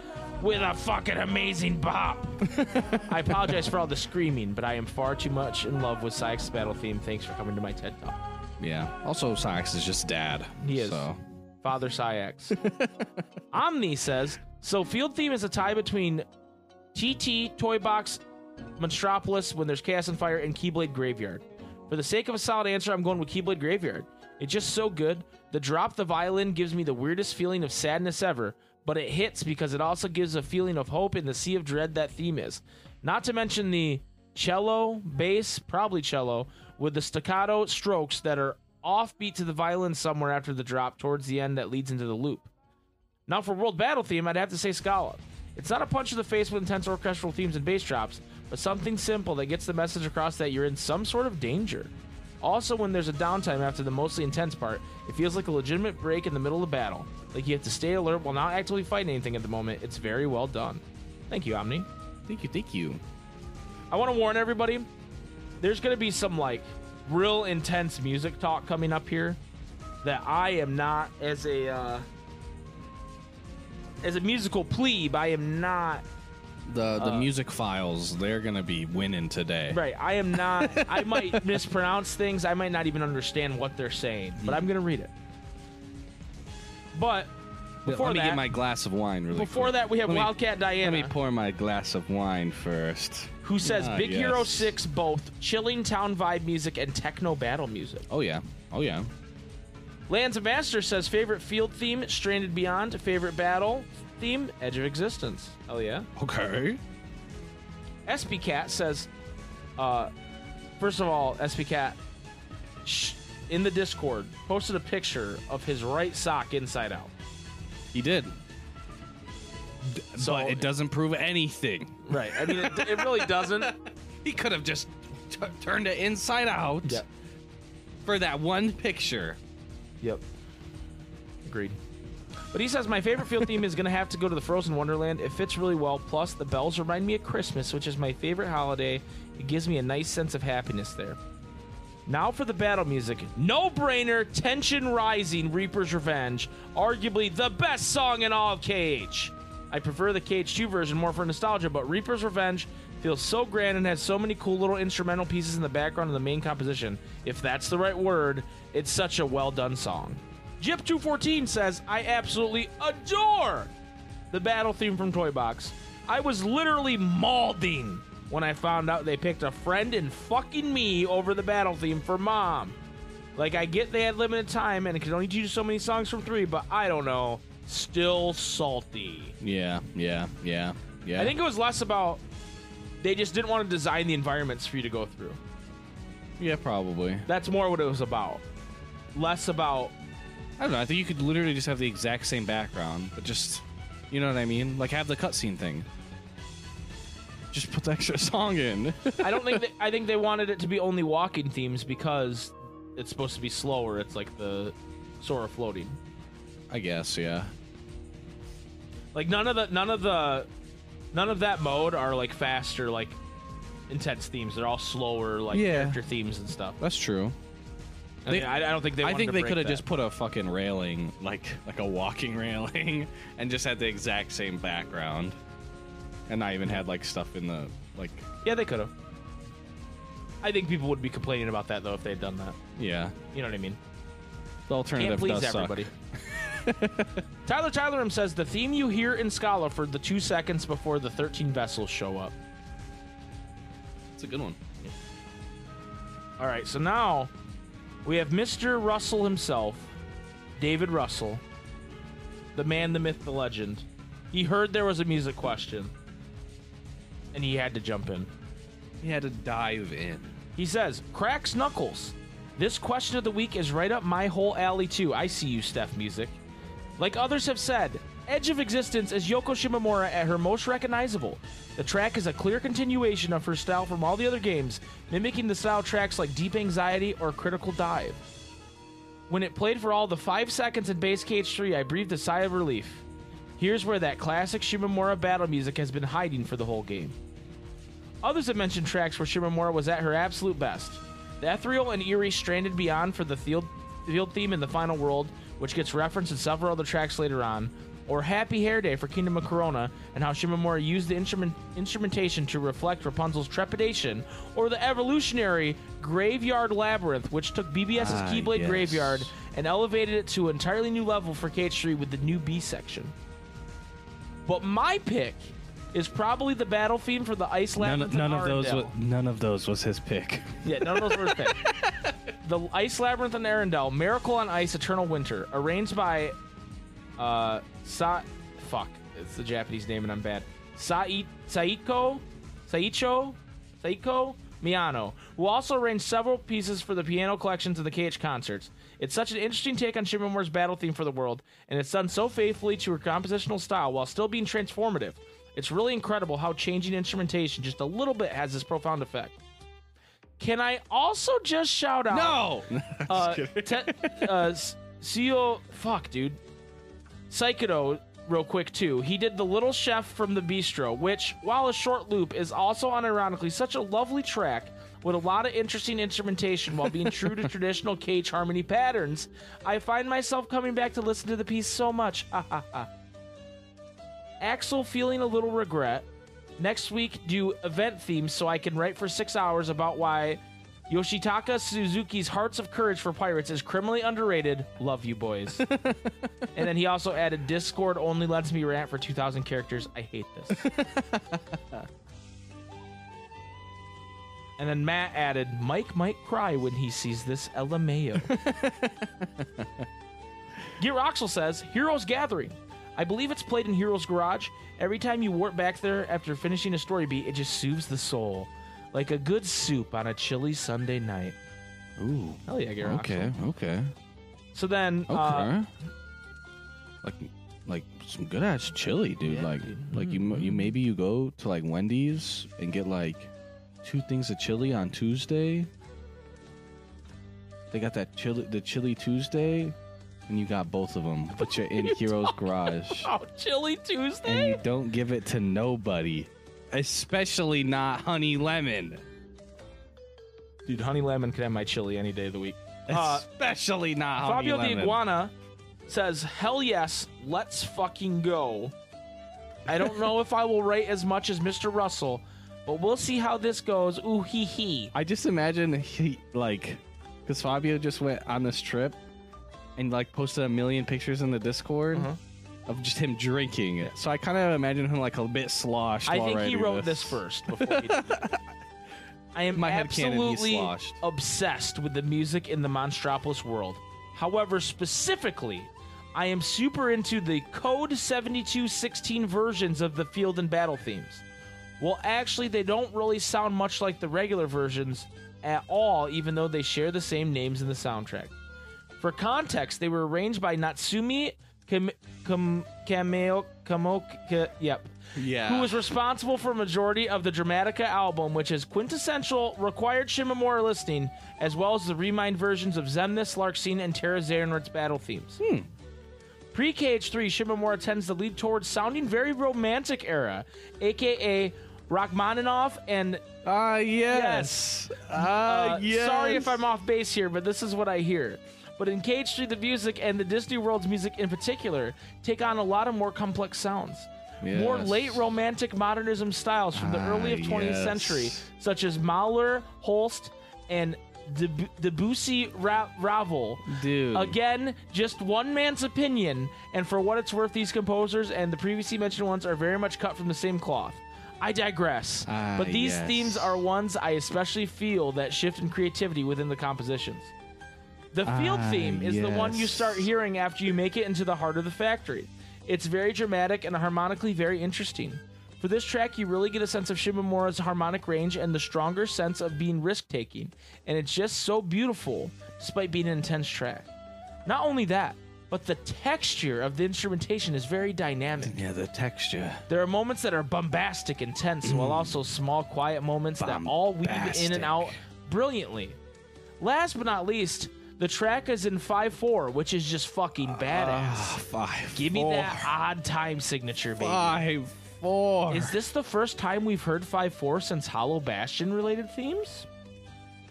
with a fucking amazing bop? (laughs) I apologize for all the screaming, but I am far too much in love with Saïx's battle theme. Thanks for coming to my TED Talk. Yeah. Also, Saïx is just dad. He is. So. Father Saïx. (laughs) Omni says so. Field theme is a tie between TT, Toy Box, Monstropolis when there's Chaos and Fire, and Keyblade Graveyard. For the sake of a solid answer, I'm going with Keyblade Graveyard. It's just so good. The drop the violin gives me the weirdest feeling of sadness ever, but it hits because it also gives a feeling of hope in the sea of dread that theme is. Not to mention the cello, bass, probably cello, with the staccato strokes that are offbeat to the violin somewhere after the drop towards the end that leads into the loop. Now, for World Battle theme, I'd have to say Scala. It's not a punch to the face with intense orchestral themes and bass drops, but something simple that gets the message across that you're in some sort of danger. Also, when there's a downtime after the mostly intense part, it feels like a legitimate break in the middle of the battle. Like you have to stay alert while not actively fighting anything at the moment. It's very well done. Thank you, Omni. Thank you. Thank you. I want to warn everybody there's going to be some like real intense music talk coming up here that I am not as a uh, as a musical plebe. I am not The the Uh, music files, they're gonna be winning today. right. I am not. I (laughs) might mispronounce things. I might not even understand what they're saying, but I'm going to read it. But before Let me that, get my glass of wine really before quick. that, we have Let me- Wildcat Let me pour my glass of wine first. who says Ah, Big Hero 6 both chilling town vibe music and techno battle music. Oh yeah. Oh yeah. Lands of Master says favorite field theme Stranded Beyond, favorite battle theme Edge of Existence. Hell yeah. Okay. SP Cat says uh first of all, SP Cat sh- in the Discord posted a picture of his right sock inside out. He did. So but it doesn't prove anything. Right. I mean it, it really doesn't. (laughs) He could have just t- turned it inside out Yep. for that one picture. Yep. Agreed. But he says my favorite field theme is going to have to go to the Frozen Wonderland. It fits really well. Plus, the bells remind me of Christmas, which is my favorite holiday. It gives me a nice sense of happiness there. Now for the battle music. No brainer, tension rising, Reaper's Revenge. Arguably the best song in all of KH. I prefer the KH2 version more for nostalgia, but Reaper's Revenge feels so grand and has so many cool little instrumental pieces in the background of the main composition. If that's the right word, it's such a well done song. Jip214 says, I absolutely adore the battle theme from Toy Box. I was literally maulding when I found out they picked a friend and fucking me over the battle theme for mom. Like, I get they had limited time and it could only do so many songs from three, but I don't know. Still salty. Yeah, yeah, yeah, yeah. I think it was less about they just didn't want to design the environments for you to go through. yeah, probably. That's more what it was about. Less about I don't know. I think you could literally just have the exact same background, but just, you know what I mean? Like have the cutscene thing. Just put the extra (laughs) song in. I don't think that, I think they wanted it to be only walking themes because it's supposed to be slower. It's like the Sora floating. I guess, yeah. Like none of the none of the none of that mode are like faster like intense themes. They're all slower like Yeah. character themes and stuff. That's true. I, They- mean, I, I don't think they. I think they could have just put a fucking railing, like like a walking (laughs) railing, and just had the exact same background, and not even had like stuff in the like. Yeah, they could have. I think people would be complaining about that though if they had done that. Yeah, You know what I mean? the alternative Can't please does suck. everybody. (laughs) Tyler Tylerum says the theme you hear in Scala for the two seconds before the 13 vessels show up. It's a good one. All right, so now we have Mr. Russell himself, David Russell, the man, the myth, the legend. He heard there was a music question, and he had to jump in. He had to dive in. He says, Cracks Knuckles. This question of the week is right up my whole alley, too. I see you, Steph Music. Like others have said, Edge of Existence is Yoko Shimomura at her most recognizable. The track is a clear continuation of her style from all the other games, mimicking the style tracks like Deep Anxiety or Critical Dive. When it played for all the 5 seconds in Base KH3, I breathed a sigh of relief. Here's where that classic Shimomura battle music has been hiding for the whole game. Others have mentioned tracks where Shimomura was at her absolute best. The ethereal and eerie Stranded Beyond for the field, field theme in the final world, which gets referenced in several other tracks later on, or Happy Hair Day for Kingdom of Corona, and how Shimomura used the instrument, instrumentation to reflect Rapunzel's trepidation, or the evolutionary Graveyard Labyrinth, which took BBS's Ah, Keyblade yes. Graveyard and elevated it to an entirely new level for KH3 with the new B section. But my pick is probably the battle theme for the Ice Labyrinth. none in of those. Was, none of those was his pick. (laughs) Yeah, none of those were his pick. the Ice Labyrinth in Arendelle, Miracle on Ice, Eternal Winter, arranged by uh Sa fuck, it's the Japanese name and I'm bad. Sai Saiko Saicho Saiko Miyano, who also arranged several pieces for the piano collections of the KH concerts. It's such an interesting take on Shimomura's battle theme for the world, and it's done so faithfully to her compositional style while still being transformative. It's really incredible how changing instrumentation just a little bit has this profound effect. Can I also just shout out? No. uh, (laughs) te- uh, Seo, fuck, dude. Psychodo, real quick too. He did the Little Chef from the Bistro, which, while a short loop, is also unironically such a lovely track with a lot of interesting instrumentation while being true to (laughs) traditional cage harmony patterns. I find myself coming back to listen to the piece so much. Ha ha ha. Axel feeling a little regret. Next week, do event themes so I can write for six hours about why Yoshitaka Suzuki's Hearts of Courage for Pirates is criminally underrated. Love you, boys. (laughs) and then he also added Discord only lets me rant for 2,000 characters. I hate this. (laughs) and then Matt added, Mike might cry when he sees this LMAO. (laughs) Gear Oxel says, Heroes Gathering. I believe it's played in Hiro's Garage. Every time you warp back there after finishing a story beat, it just soothes the soul. Like a good soup on a chilly Sunday night. Ooh. Hell yeah, Gear Okay. Okay. So then, Okay. uh, like, like some good ass chili, dude. Yeah, like, dude. like you, m- you maybe you go to like Wendy's and get like two things of chili on Tuesday. They got that chili, the chili Tuesday, and you got both of them, but you're in you Hiro's Garage, (laughs) oh, Chili Tuesday! and you don't give it to nobody, especially not Honey Lemon. Dude, Honey Lemon can have my chili any day of the week. Uh, especially not Honey lemon. Fabio the Iguana says, Hell yes, let's fucking go. I don't know if I will rate as much as Mr. Russell, but we'll see how this goes. Ooh, hee hee. I just imagine he like because Fabio just went on this trip and like posted a million pictures in the Discord Uh-huh. Of just him drinking. So I kind of imagine him like a bit sloshed. I think he writing wrote this, first before he did it. (laughs) I am My absolutely sloshed. obsessed with the music in the Monstropolis world. However, specifically, I am super into the Code 7216 versions of the field and battle themes. Well, actually, they don't really sound much like the regular versions at all, even though they share the same names in the soundtrack. For context, they were arranged by Natsumi Kam- Kam- Kameo Kamoka. Yep Yeah. who was responsible for a majority of the Dramatica album, which is quintessential required Shimomura listening, as well as the Re Mind versions of Xemnas, Larxene, and Terra Xehanort's battle themes. Pre KH3, Shimomura tends to lead towards sounding very romantic era, aka Rachmaninoff and Ah yes. Ah uh, yes. Sorry if I'm off base here, but this is what I hear. But in KH3, the music and the Disney World's music in particular take on a lot of more complex sounds. More late romantic modernism styles from the Ah, early of 20th yes. century, such as Mahler, Holst, and Deb- Debussy Ra- Ravel. dude. Again, just one man's opinion, and for what it's worth, these composers and the previously mentioned ones are very much cut from the same cloth. I digress. Ah, but these yes. themes are ones I especially feel that shift in creativity within the compositions. The field Ah, theme is the one you start hearing after you make it into the heart of the factory. It's very dramatic and harmonically very interesting. For this track, you really get a sense of Shimomura's harmonic range and the stronger sense of being risk taking, and it's just so beautiful despite being an intense track. Not only that, but the texture of the instrumentation is very dynamic. Yeah, the texture. There are moments that are bombastic and tense, while also small, quiet moments that all weave in and out brilliantly. Last but not least, the track is in 5 4, which is just fucking badass. Ah, five. Give me that odd time signature, baby. Five, four. Is this the first time we've heard 5 4 since Hollow Bastion related themes?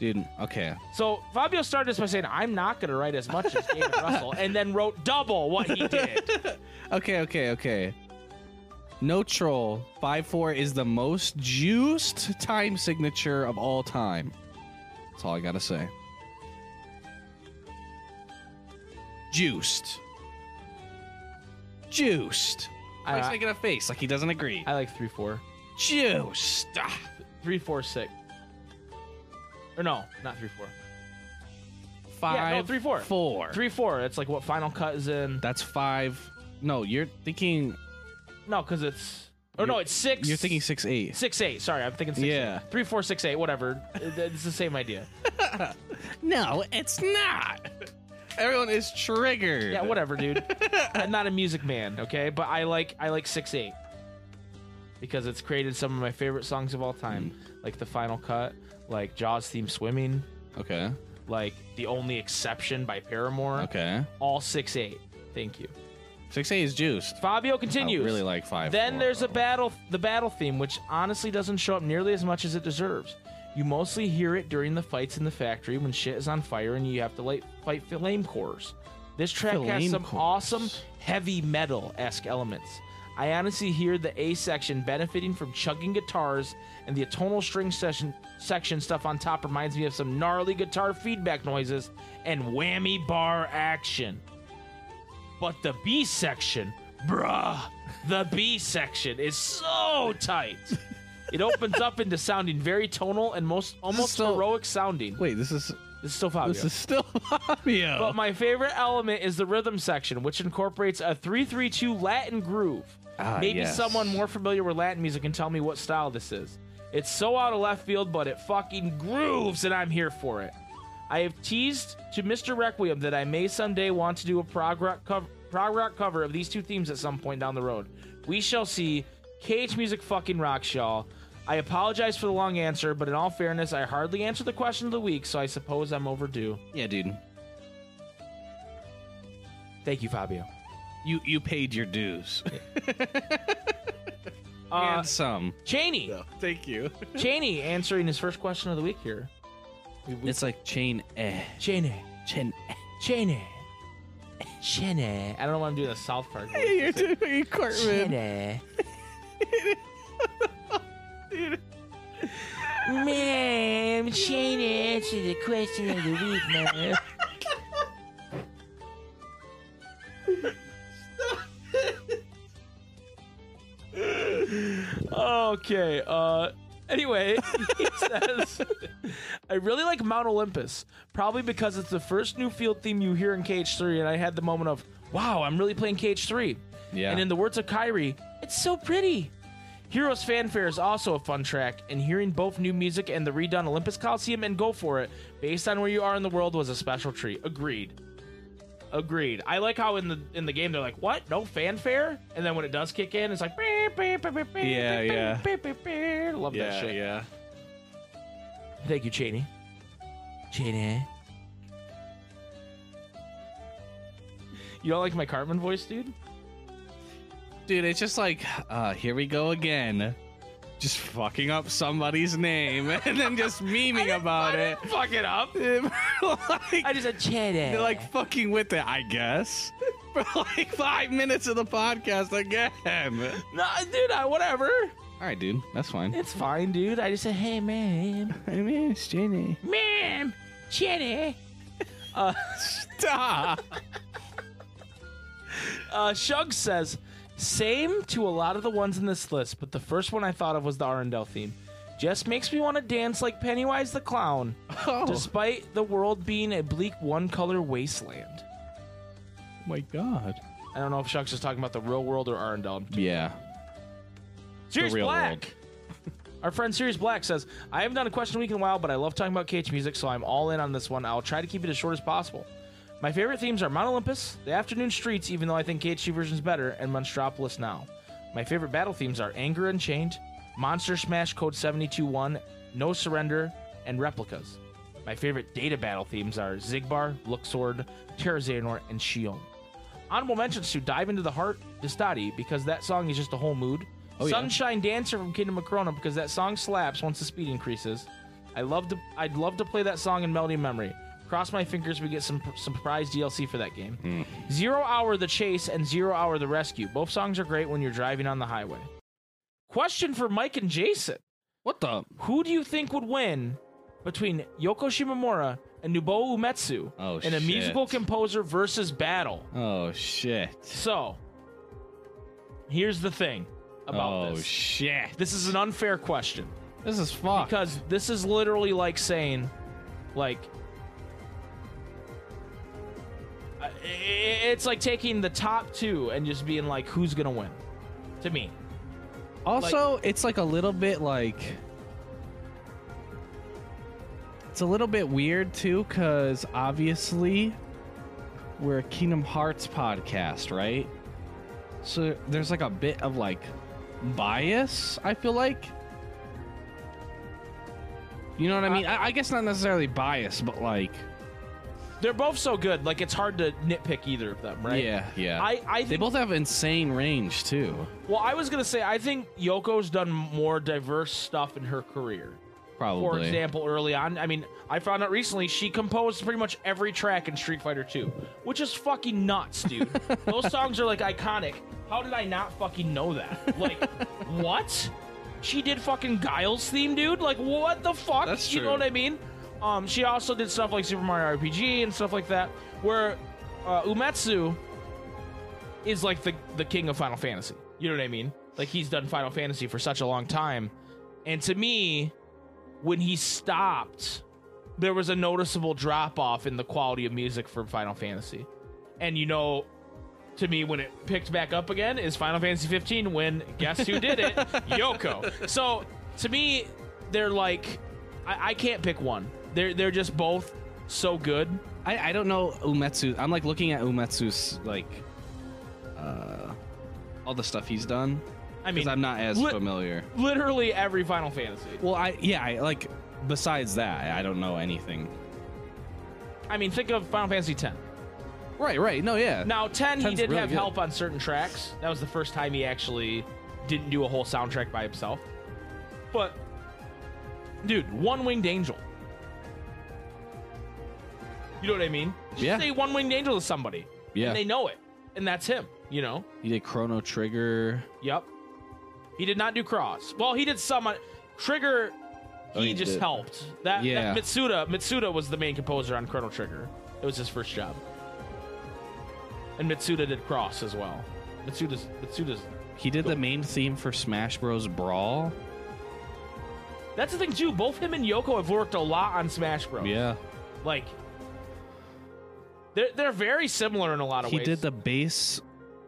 Dude, okay. So Fabio started this by saying, I'm not going to write as much as David (laughs) Russell, and then wrote double what he did. (laughs) Okay, okay, okay. No troll. 5 4 is the most juiced time signature of all time. That's all I gotta say. Juiced. Juiced. I- He's making a face like he doesn't agree. I like 3 4. Juiced. Ah. 3 4 6. Or no, not 3 4. Five. no, three, four. Four. 3 4. It's like what Final Cut is in. That's five. No, you're thinking. No, because it's. Or no, it's 6. You're thinking six eight. Six eight. Sorry, I'm thinking six. Yeah. eight. Three four six eight. Whatever. It's the same idea. (laughs) No, it's not. Everyone is triggered. Yeah, whatever, dude. I'm not a music man, okay, but I like I like six eight because it's created some of my favorite songs of all time, Hmm. like the Final Cut, like Jaws theme swimming, Okay. like the Only Exception by Paramore. Okay. All six eight. Thank you. Six eight is juiced. Fabio continues. I really like five. Then four, there's a though. battle, the battle theme, which honestly doesn't show up nearly as much as it deserves. You mostly hear it during the fights in the factory when shit is on fire and you have to like fight flame cores. This track has Flame some cores. awesome heavy metal esque elements. I honestly hear the A section benefiting from chugging guitars, and the atonal string session section stuff on top reminds me of some gnarly guitar feedback noises and whammy bar action. But the B section, bruh, the B section is so tight. (laughs) It opens up into sounding very tonal and most almost still- heroic sounding. Wait, this is This is still Fabio. this is still (laughs) Fabio. but my favorite element is the rhythm section, which incorporates a 332 Latin groove. Ah, Maybe yes. someone more familiar with Latin music can tell me what style this is. It's so out of left field, but it fucking grooves, and I'm here for it. I have teased to Mr. Requiem that I may someday want to do a prog rock, cover, prog rock cover of these two themes at some point down the road. We shall see. KH Music fucking rocks, y'all. I apologize for the long answer, but in all fairness, I hardly answered the question of the week, so I suppose I'm overdue. yeah, dude. Thank you, Fabio. You you paid your dues. (laughs) Uh, and some. Cheney. Thank you. (laughs) Cheney answering his first question of the week here. We- we- It's like chain eh. Cheney. Chain eh. Cheney. Cheney. I don't know why I'm doing a South Park. voice. You're doing Cartman. Cheney. Man, Cheney answer the question of the week, man. okay. Uh. Anyway, he says, I really like Mount Olympus, probably because it's the first new field theme you hear in KH3, and I had the moment of, wow, I'm really playing KH3. Yeah. And in the words of Kyrie, it's so pretty. Heroes Fanfare is also a fun track, and hearing both new music and the redone Olympus Coliseum and Go For It, based on where you are in the world, was a special treat. Agreed. Agreed. I like how in the in the game they're like, "What? No fanfare?" And then when it does kick in, it's like, beep, beep, beep, beep, beep, Yeah, yeah. Beep, beep, beep. Love that shit. yeah. Thank you, Cheney. Cheney. You don't like my Cartman voice, dude? Dude, it's just like, uh, here we go again. Just fucking up somebody's name (laughs) and then just memeing about it. Fuck it up. (laughs) like, I just said Cheney. they're like fucking with it, I guess. (laughs) For like five minutes of the podcast again. no, dude, I, whatever. All right, dude, that's fine. It's fine, dude. I just said, hey, man. I mean, it's Jenny. Ma'am, Jenny. Uh, Stop. uh, Shug says, same to a lot of the ones in this list, but the first one I thought of was the Arendelle theme. Just makes me want to dance like Pennywise the Clown, Oh, despite the world being a bleak one color wasteland. my God. I don't know if Shucks is talking about the real world or Arendelle. Yeah. Sirius real Black. world. (laughs) Our friend Sirius Black says, I haven't done a question week in a while, but I love talking about KH music, so I'm all in on this one. I'll try to keep it as short as possible. My favorite themes are Mount Olympus, the Afternoon Streets, even though I think KHG version's better, and Monstropolis now. My favorite battle themes are Anger Unchained, Monster Smash Code 72-1, No Surrender, and Replicas. My favorite data battle themes are Xigbar, Luxord, Terra Xehanort, and Xion. Honorable mentions to Dive Into the Heart, Destati, because that song is just a whole mood. Oh, yeah. Sunshine Dancer from Kingdom of Corona, because that song slaps once the speed increases. I love to I'd love to play that song in Melody Memory. Cross my fingers we get some some surprise DLC for that game. Hmm. Zero Hour the Chase and Zero Hour the Rescue. Both songs are great when you're driving on the highway. Question for Mike and Jason. What the? Who do you think would win between Yoko Shimomura and Nobuo Uematsu Oh, in a shit. musical composer versus battle? Oh shit. So, here's the thing about oh this. Oh, shit. this is an unfair question This is fucked. because this is literally like saying, like, it's like taking the top two and just being like, who's gonna win? To me, Also, it's like a little bit like it's a little bit weird too, because obviously we're a Kingdom Hearts podcast, right? So there's like a bit of like bias. I feel like. You know what I mean? I, I guess not necessarily bias, but like, they're both so good. Like, it's hard to nitpick either of them, right? yeah, yeah. I, I think they both have insane range too. Well, I was gonna say I think Yoko's done more diverse stuff in her career. Probably. For example, early on, I mean, I found out recently she composed pretty much every track in Street Fighter 2, which is fucking nuts, dude. (laughs) Those songs are like iconic. How did I not fucking know that? Like, (laughs) what? She did fucking Guile's theme, dude. Like, what the fuck? That's You know what I mean? Um, she also did stuff like Super Mario RPG and stuff like that, where uh, Uematsu is like the the king of Final Fantasy. You know what I mean? Like he's done Final Fantasy for such a long time, and to me, when he stopped, there was a noticeable drop off in the quality of music for Final Fantasy. And you know, to me, when it picked back up again, is Final Fantasy 15. When guess who did it? (laughs) Yoko. So to me, they're like, I, I can't pick one. They're they're just both so good. I, I don't know Uematsu. I'm like looking at Uematsu's like uh all the stuff he's done I mean, I'm not as li- familiar. literally every Final Fantasy. Well, I yeah, I like besides that, I, don't know anything. I mean, think of Final Fantasy 10. Right, right. No, yeah. Now, 10, he did really have good. help on certain tracks. That was the first time he actually didn't do a whole soundtrack by himself. But, dude, One Winged Angel. You know what I mean? Just Yeah. say One Winged Angel to somebody. Yeah. And they know it. And that's him, you know? He did Chrono Trigger. Yep. He did not do Cross. Well, he did some. on- Trigger, Oh, he, he just did. helped. That, Yeah. that Mitsuda, Mitsuda was the main composer on Chrono Trigger. It was his first job. And Mitsuda did Cross as well. Mitsuda's Mitsuda's. He did the main theme for Smash Bros. Brawl. That's the thing too. Both him and Yoko have worked a lot on Smash Bros. Yeah. Like, they're they're very similar in a lot of He ways. He did the bass,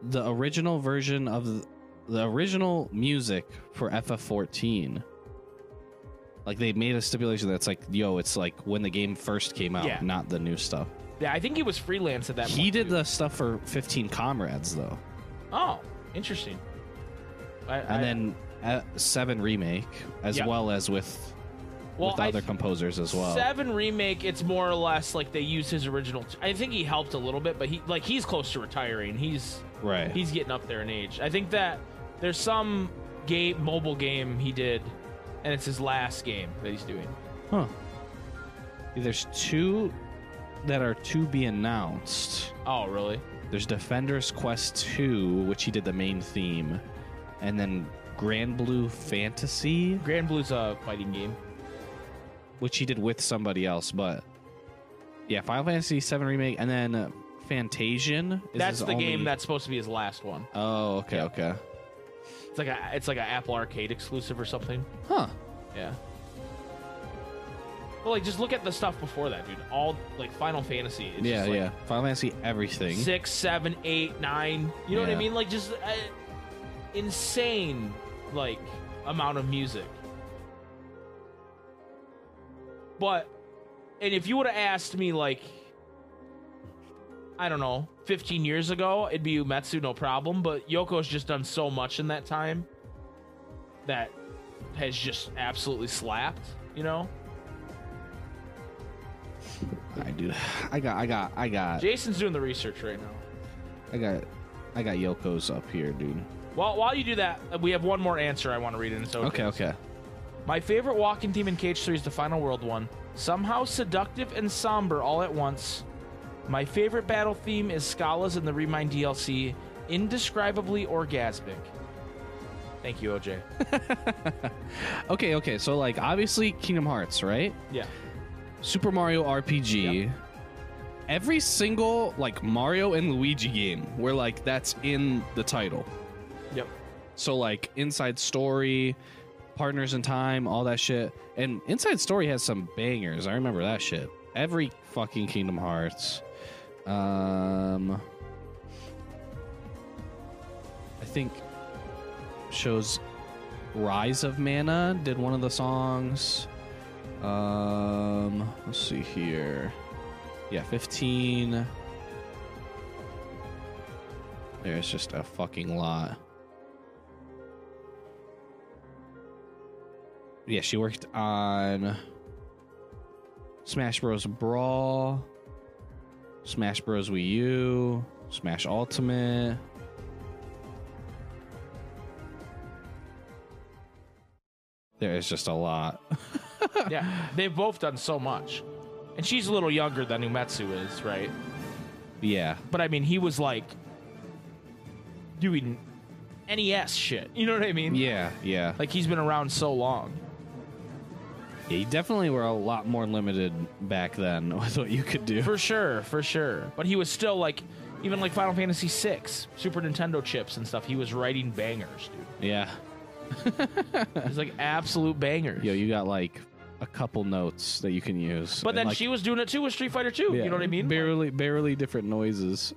the original version of the, the original music for FF14. Like they made a stipulation that's like, yo, it's like when the game first came out, Yeah. not the new stuff. Yeah, I think he was freelance at that. point. He did too. the stuff for 15 Comrades though, Oh, interesting. I, and I- then uh, Seven remake, as Yeah. well as with well, with I other th- composers as well. Seven remake, it's more or less like they use his original. I think he helped a little bit, but he like he's close to retiring. He's Right. he's getting up there in age. I think that there's some game mobile game he did, and it's his last game that he's doing. Huh. There's two that are to be announced. Oh, really? There's Defenders Quest 2, which he did the main theme, and then Granblue Fantasy, Granblue's a fighting game. Which he did with somebody else, but yeah, Final Fantasy 7 remake, and then uh, Fantasian. Is That's the game that's supposed to be his last one. Oh, okay, Yeah. okay. It's like a it's like an Apple Arcade exclusive or something. Huh. Yeah. Well, like just look at the stuff before that, dude. All like Final Fantasy. Yeah, just, like, yeah. Final Fantasy everything. six, seven, eight, nine. You know what I mean? Like just uh, insane, like amount of music. But, and if you would have asked me, like, I don't know, 15 years ago, it'd be Uematsu, no problem. But Yoko's just done so much in that time that has just absolutely slapped, you know? I do. I got. I got. I got. Jason's doing the research right now. I got. I got Yoko's up here, dude. While, while you do that, we have one more answer I want to read in. So Okay. Okay. My favorite walking theme in KH3 is the Final World one. Somehow seductive and somber all at once. My favorite battle theme is Scala's in the Remind DLC, indescribably orgasmic. Thank you, OJ. (laughs) Okay. Okay. So like, obviously, Kingdom Hearts, right? Yeah. Super Mario RPG. Every single like Mario and Luigi game where like that's in the title. Yep. So like Inside Story, Partners in Time, all that shit. And Inside Story has some bangers. I remember that shit. Every fucking Kingdom Hearts. Um I think shows Rise of Mana did one of the songs. Um let's see here. Yeah, 15. There's just a fucking lot. Yeah, she worked on Smash Bros. Brawl, Smash Bros. Wii U, Smash Ultimate. There is just a lot. (laughs) Yeah. They've both done so much. And she's a little younger than Uematsu is, right? yeah. But I mean, he was like doing NES shit. You know what I mean? Yeah, yeah. Like he's been around so long. Yeah, you definitely were a lot more limited back then (laughs) with what you could do. For sure, for sure. But he was still like, even like Final Fantasy VI, Super Nintendo chips and stuff. He was writing bangers, dude. yeah. (laughs) He's like absolute bangers. Yo, you got like a couple notes that you can use. but and, then like, she was doing it too with Street Fighter 2. yeah, You know what I mean? Barely, barely different noises.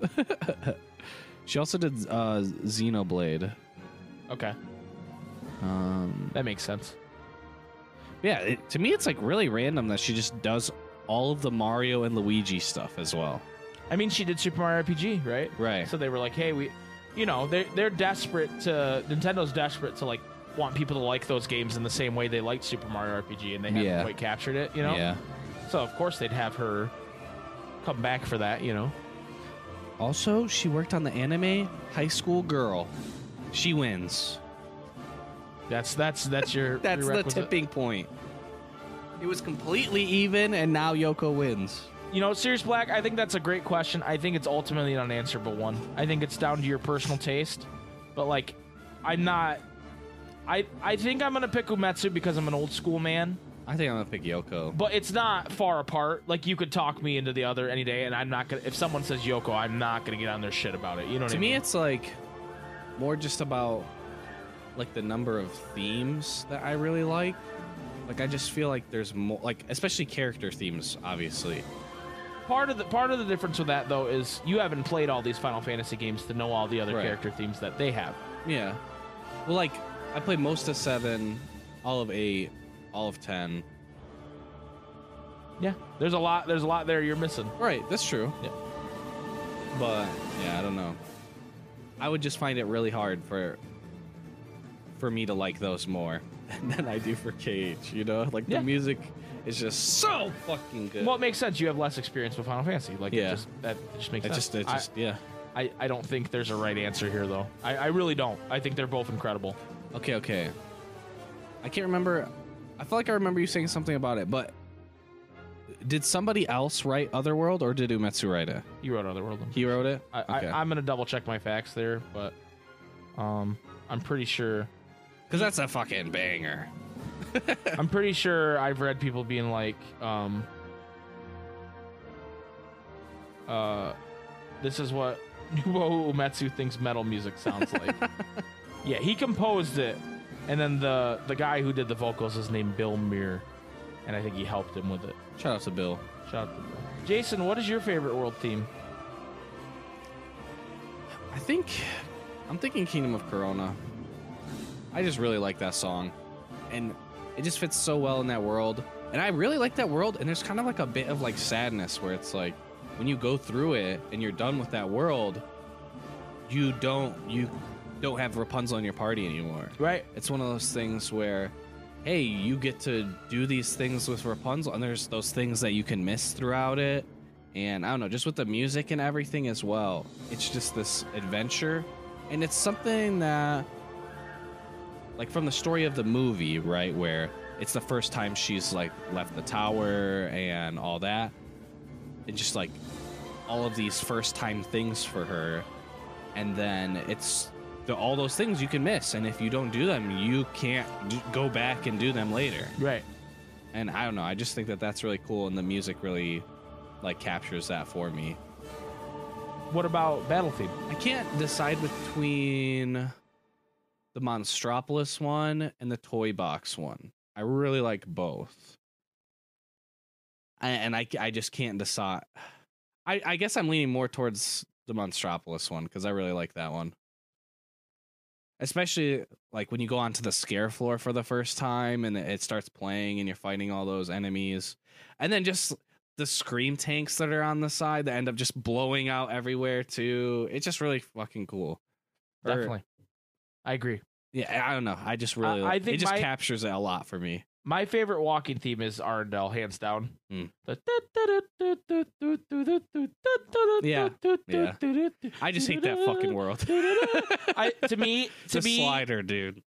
(laughs) she also did uh, Xenoblade. Okay, Um, that makes sense. Yeah, it, to me, it's like really random that she just does all of the Mario and Luigi stuff as well. I mean, she did Super Mario RPG, right? Right. So they were like, hey, we, you know, they're they're desperate to Nintendo's desperate to like want people to like those games in the same way they liked Super Mario RPG, and they haven't Yeah. quite captured it. You know. Yeah. So of course they'd have her come back for that. You know. Also, she worked on the anime High School Girl. She wins. That's that's that's your. (laughs) That's the tipping point. It was completely even, and now Yoko wins. You know, Sirius Black, I think that's a great question. I think it's ultimately an unanswerable one. I think it's down to your personal taste. But like I'm not I I think I'm gonna pick Uematsu because I'm an old school man. I think I'm gonna pick Yoko. But it's not far apart. Like you could talk me into the other any day and I'm not gonna if someone says Yoko, I'm not gonna get on their shit about it. You know what to I me, it's like more just about like the number of themes that I really like. Like I just feel like there's more, like especially character themes, obviously. part of the part of the difference with that though is you haven't played all these Final Fantasy games to know all the other Right. character themes that they have. Yeah. Well, like I played most of seven, all of eight, all of ten. Yeah. There's a lot there's a lot there you're missing. Right, that's true. Yeah. But yeah, I don't know. I would just find it really hard for for me to like those more (laughs) than I do for KH. You know, like Yeah. the music is just so fucking good. Well, it makes sense. You have less experience with Final Fantasy. Like, Yeah. it just, that just makes it sense. just, it I- yeah. I, I, don't think there's a right answer here, though. I, I really don't. I think they're both incredible. Okay, okay. I can't remember. I feel like I remember you saying something about it, but did somebody else write Otherworld or did Uematsu write it? You wrote Otherworld. I'm He wrote it. I, okay. I, I'm gonna double check my facts there, but um, I'm pretty sure. Because that's a fucking banger. (laughs) I'm pretty sure I've read people being like, um, uh, this is what (laughs) Nobuo Uematsu thinks metal music sounds like. (laughs) yeah, he composed it, and then the the guy who did the vocals is named Bill Muir, and I think he helped him with it. Shout out to Bill. Shout out to Bill. Jason, what is your favorite world theme? I think I'm thinking Kingdom of Corona. I just really like that song, and it just fits so well in that world. And I really like that world. And there's kind of like a bit of like sadness where it's like when you go through it and you're done with that world, you don't you don't have Rapunzel in your party anymore. Right. It's one of those things where, hey, you get to do these things with Rapunzel, and there's those things that you can miss throughout it. And I don't know, just with the music and everything as well. It's just this adventure. And it's something that, like, from the story of the movie, right, where it's the first time she's, like, left the tower and all that. And just, like, all of these first time things for her. And then it's the, all those things you can miss, and if you don't do them, you can't d- go back and do them later. Right. And I don't know, I just think that that's really cool, and the music really like captures that for me. What about Battle Theme? I can't decide between the Monstropolis one and the Toy Box one. I really like both, I, and I I just can't decide. I I guess I'm leaning more towards the Monstropolis one because I really like that one. Especially like when you go onto the scare floor for the first time and it starts playing and you're fighting all those enemies. And then just the scream tanks that are on the side that end up just blowing out everywhere too. It's just really fucking cool. Or- Definitely. I agree. Yeah, I don't know. I just really I like- think it just my- captures it a lot for me. My favorite walking theme is Arendelle, hands down. Hmm. The Yeah, yeah. I just hate that fucking world. I, to me, to the me, slider, dude.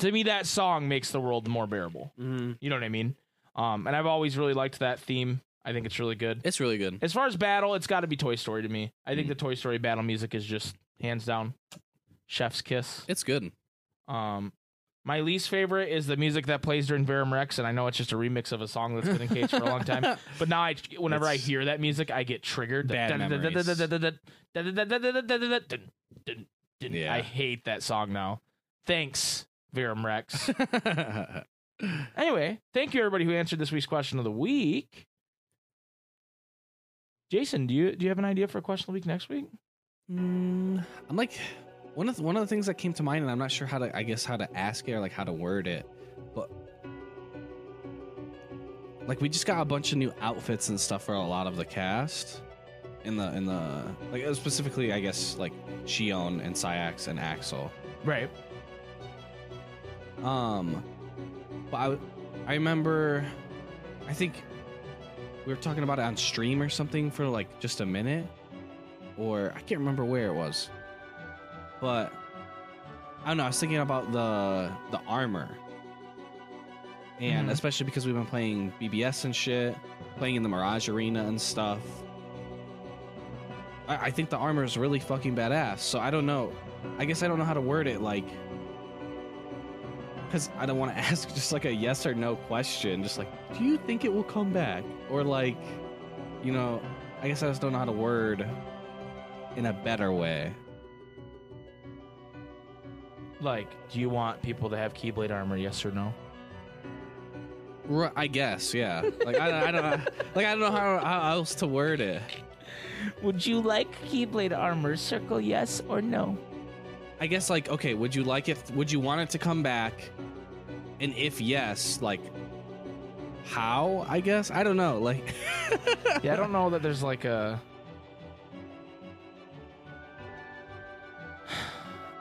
to me, that song makes the world more bearable. Mm-hmm. You know what I mean? Um, and I've always really liked that theme. I think it's really good. It's really good. As far as battle, it's got to be Toy Story to me. I think Mm. the Toy Story battle music is just hands down chef's kiss. It's good. Um, my least favorite is the music that plays during Verum Rex, and I know it's just a remix of a song that's been in KH for a long time. But now, I, whenever I hear that music, I get triggered. bad I hate that song now. Thanks, Verum Rex. Anyway, thank you everybody who answered this week's question of the week. Jason, do you do you have an idea for a question of the week next week? Mm, I'm like one of the, one of the things that came to mind, and I'm not sure how to, I guess, how to ask it or like how to word it, but like we just got a bunch of new outfits and stuff for a lot of the cast in the in the like uh, specifically, I guess, like Xion and Saïx and Axel. Right. Um, but I, I remember, I think we were talking about it on stream or something for like just a minute, or I can't remember where it was. But I don't know. I was thinking about the the armor, and Mhm. especially because we've been playing BBS and shit, playing in the Mirage Arena and stuff. I, I think the armor is really fucking badass. So I don't know. I guess I don't know how to word it. Like, because I don't want to (laughs) ask just like a yes or no question. Just like, do you think it will come back? Or like, you know, I guess I just don't know how to word in a better way. Like, do you want people to have Keyblade armor? Yes or no? I guess, yeah. Like I, I don't, like I don't know how, how else to word it. Would you like Keyblade armor? Circle yes or no. I guess like, okay, would you like it? Would you want it to come back? And if yes, like, how? I guess I don't know. Like, (laughs) Yeah, I don't know that there's like a.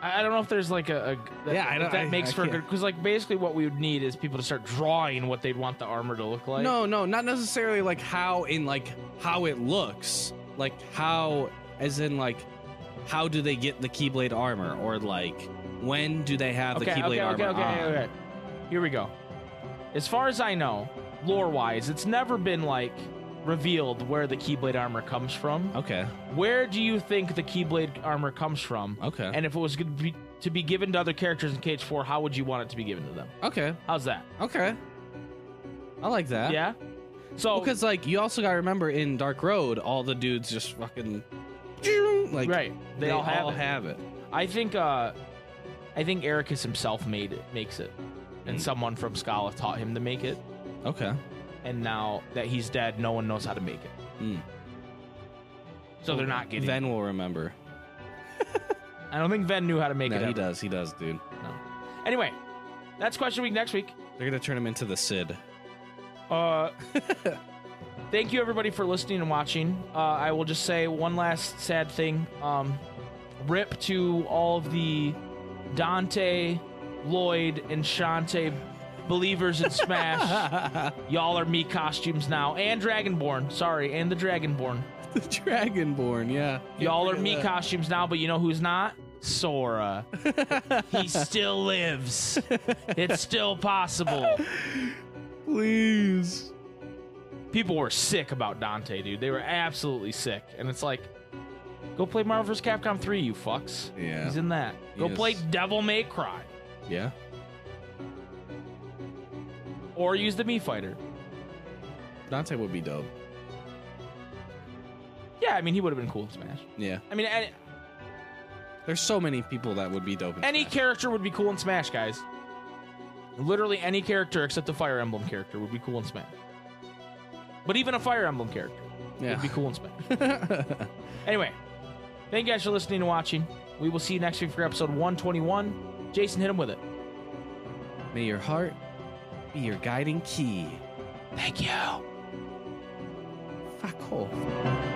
I don't know if there's like a, a that, Yeah, I don't- that I- makes I for good because like basically what we would need is people to start drawing what they'd want the armor to look like. no, no, not necessarily like how in like how it looks, like how, as in like, how do they get the Keyblade armor, or like when do they have okay, the Keyblade armor? okay, okay, armor okay, on? okay. Here we go. As far as I know, lore wise, it's never been like revealed where the Keyblade armor comes from. Okay, Where do you think the Keyblade armor comes from? okay, And if it was going to be to be given to other characters in KH Four, how would you want it to be given to them? okay, How's that? okay. I like that. Yeah. So Because like you also gotta remember in Dark Road, all the dudes just fucking like right, they, all have it. have it. I think uh, I think Eraqus himself made it, makes it, and Mhm. someone from Scala taught him to make it. Okay. And now that he's dead, no one knows how to make it. Hmm. So they're not getting. Ven will remember. I don't think Ven knew how to make no, it. he ever. does. He does, dude. No. Anyway, that's question week next week. They're gonna turn him into the Sid. Uh, (laughs) thank you everybody for listening and watching. Uh, I will just say one last sad thing. Um, rip to all of the Dante, Lloyd, and Shantae believers in Smash. (laughs) Y'all are Mii costumes now, and Dragonborn. Sorry, and the Dragonborn. (laughs) the Dragonborn, yeah. Y'all are Mii Fighter costumes now, but you know who's not? Sora. (laughs) he still lives. It's still possible. Please. People were sick about Dante, dude. They were absolutely sick. And it's like, go play Marvel vs. Capcom 3, you fucks. Yeah. He's in that. Go Yes. play Devil May Cry. Yeah. Or use the Mii Fighter. Dante would be dope. Yeah, I mean, he would have been cool in Smash. Yeah. I mean, any, There's so many people that would be dope. In any Smash. character would be cool in Smash, guys. Literally any character except the Fire Emblem character would be cool in Smash. But even a Fire Emblem character Yeah. would be cool in Smash. (laughs) Anyway, thank you guys for listening and watching. We will see you next week for episode 121. Jason, hit him with it. May your heart be your guiding key. Thank you. Fuck off.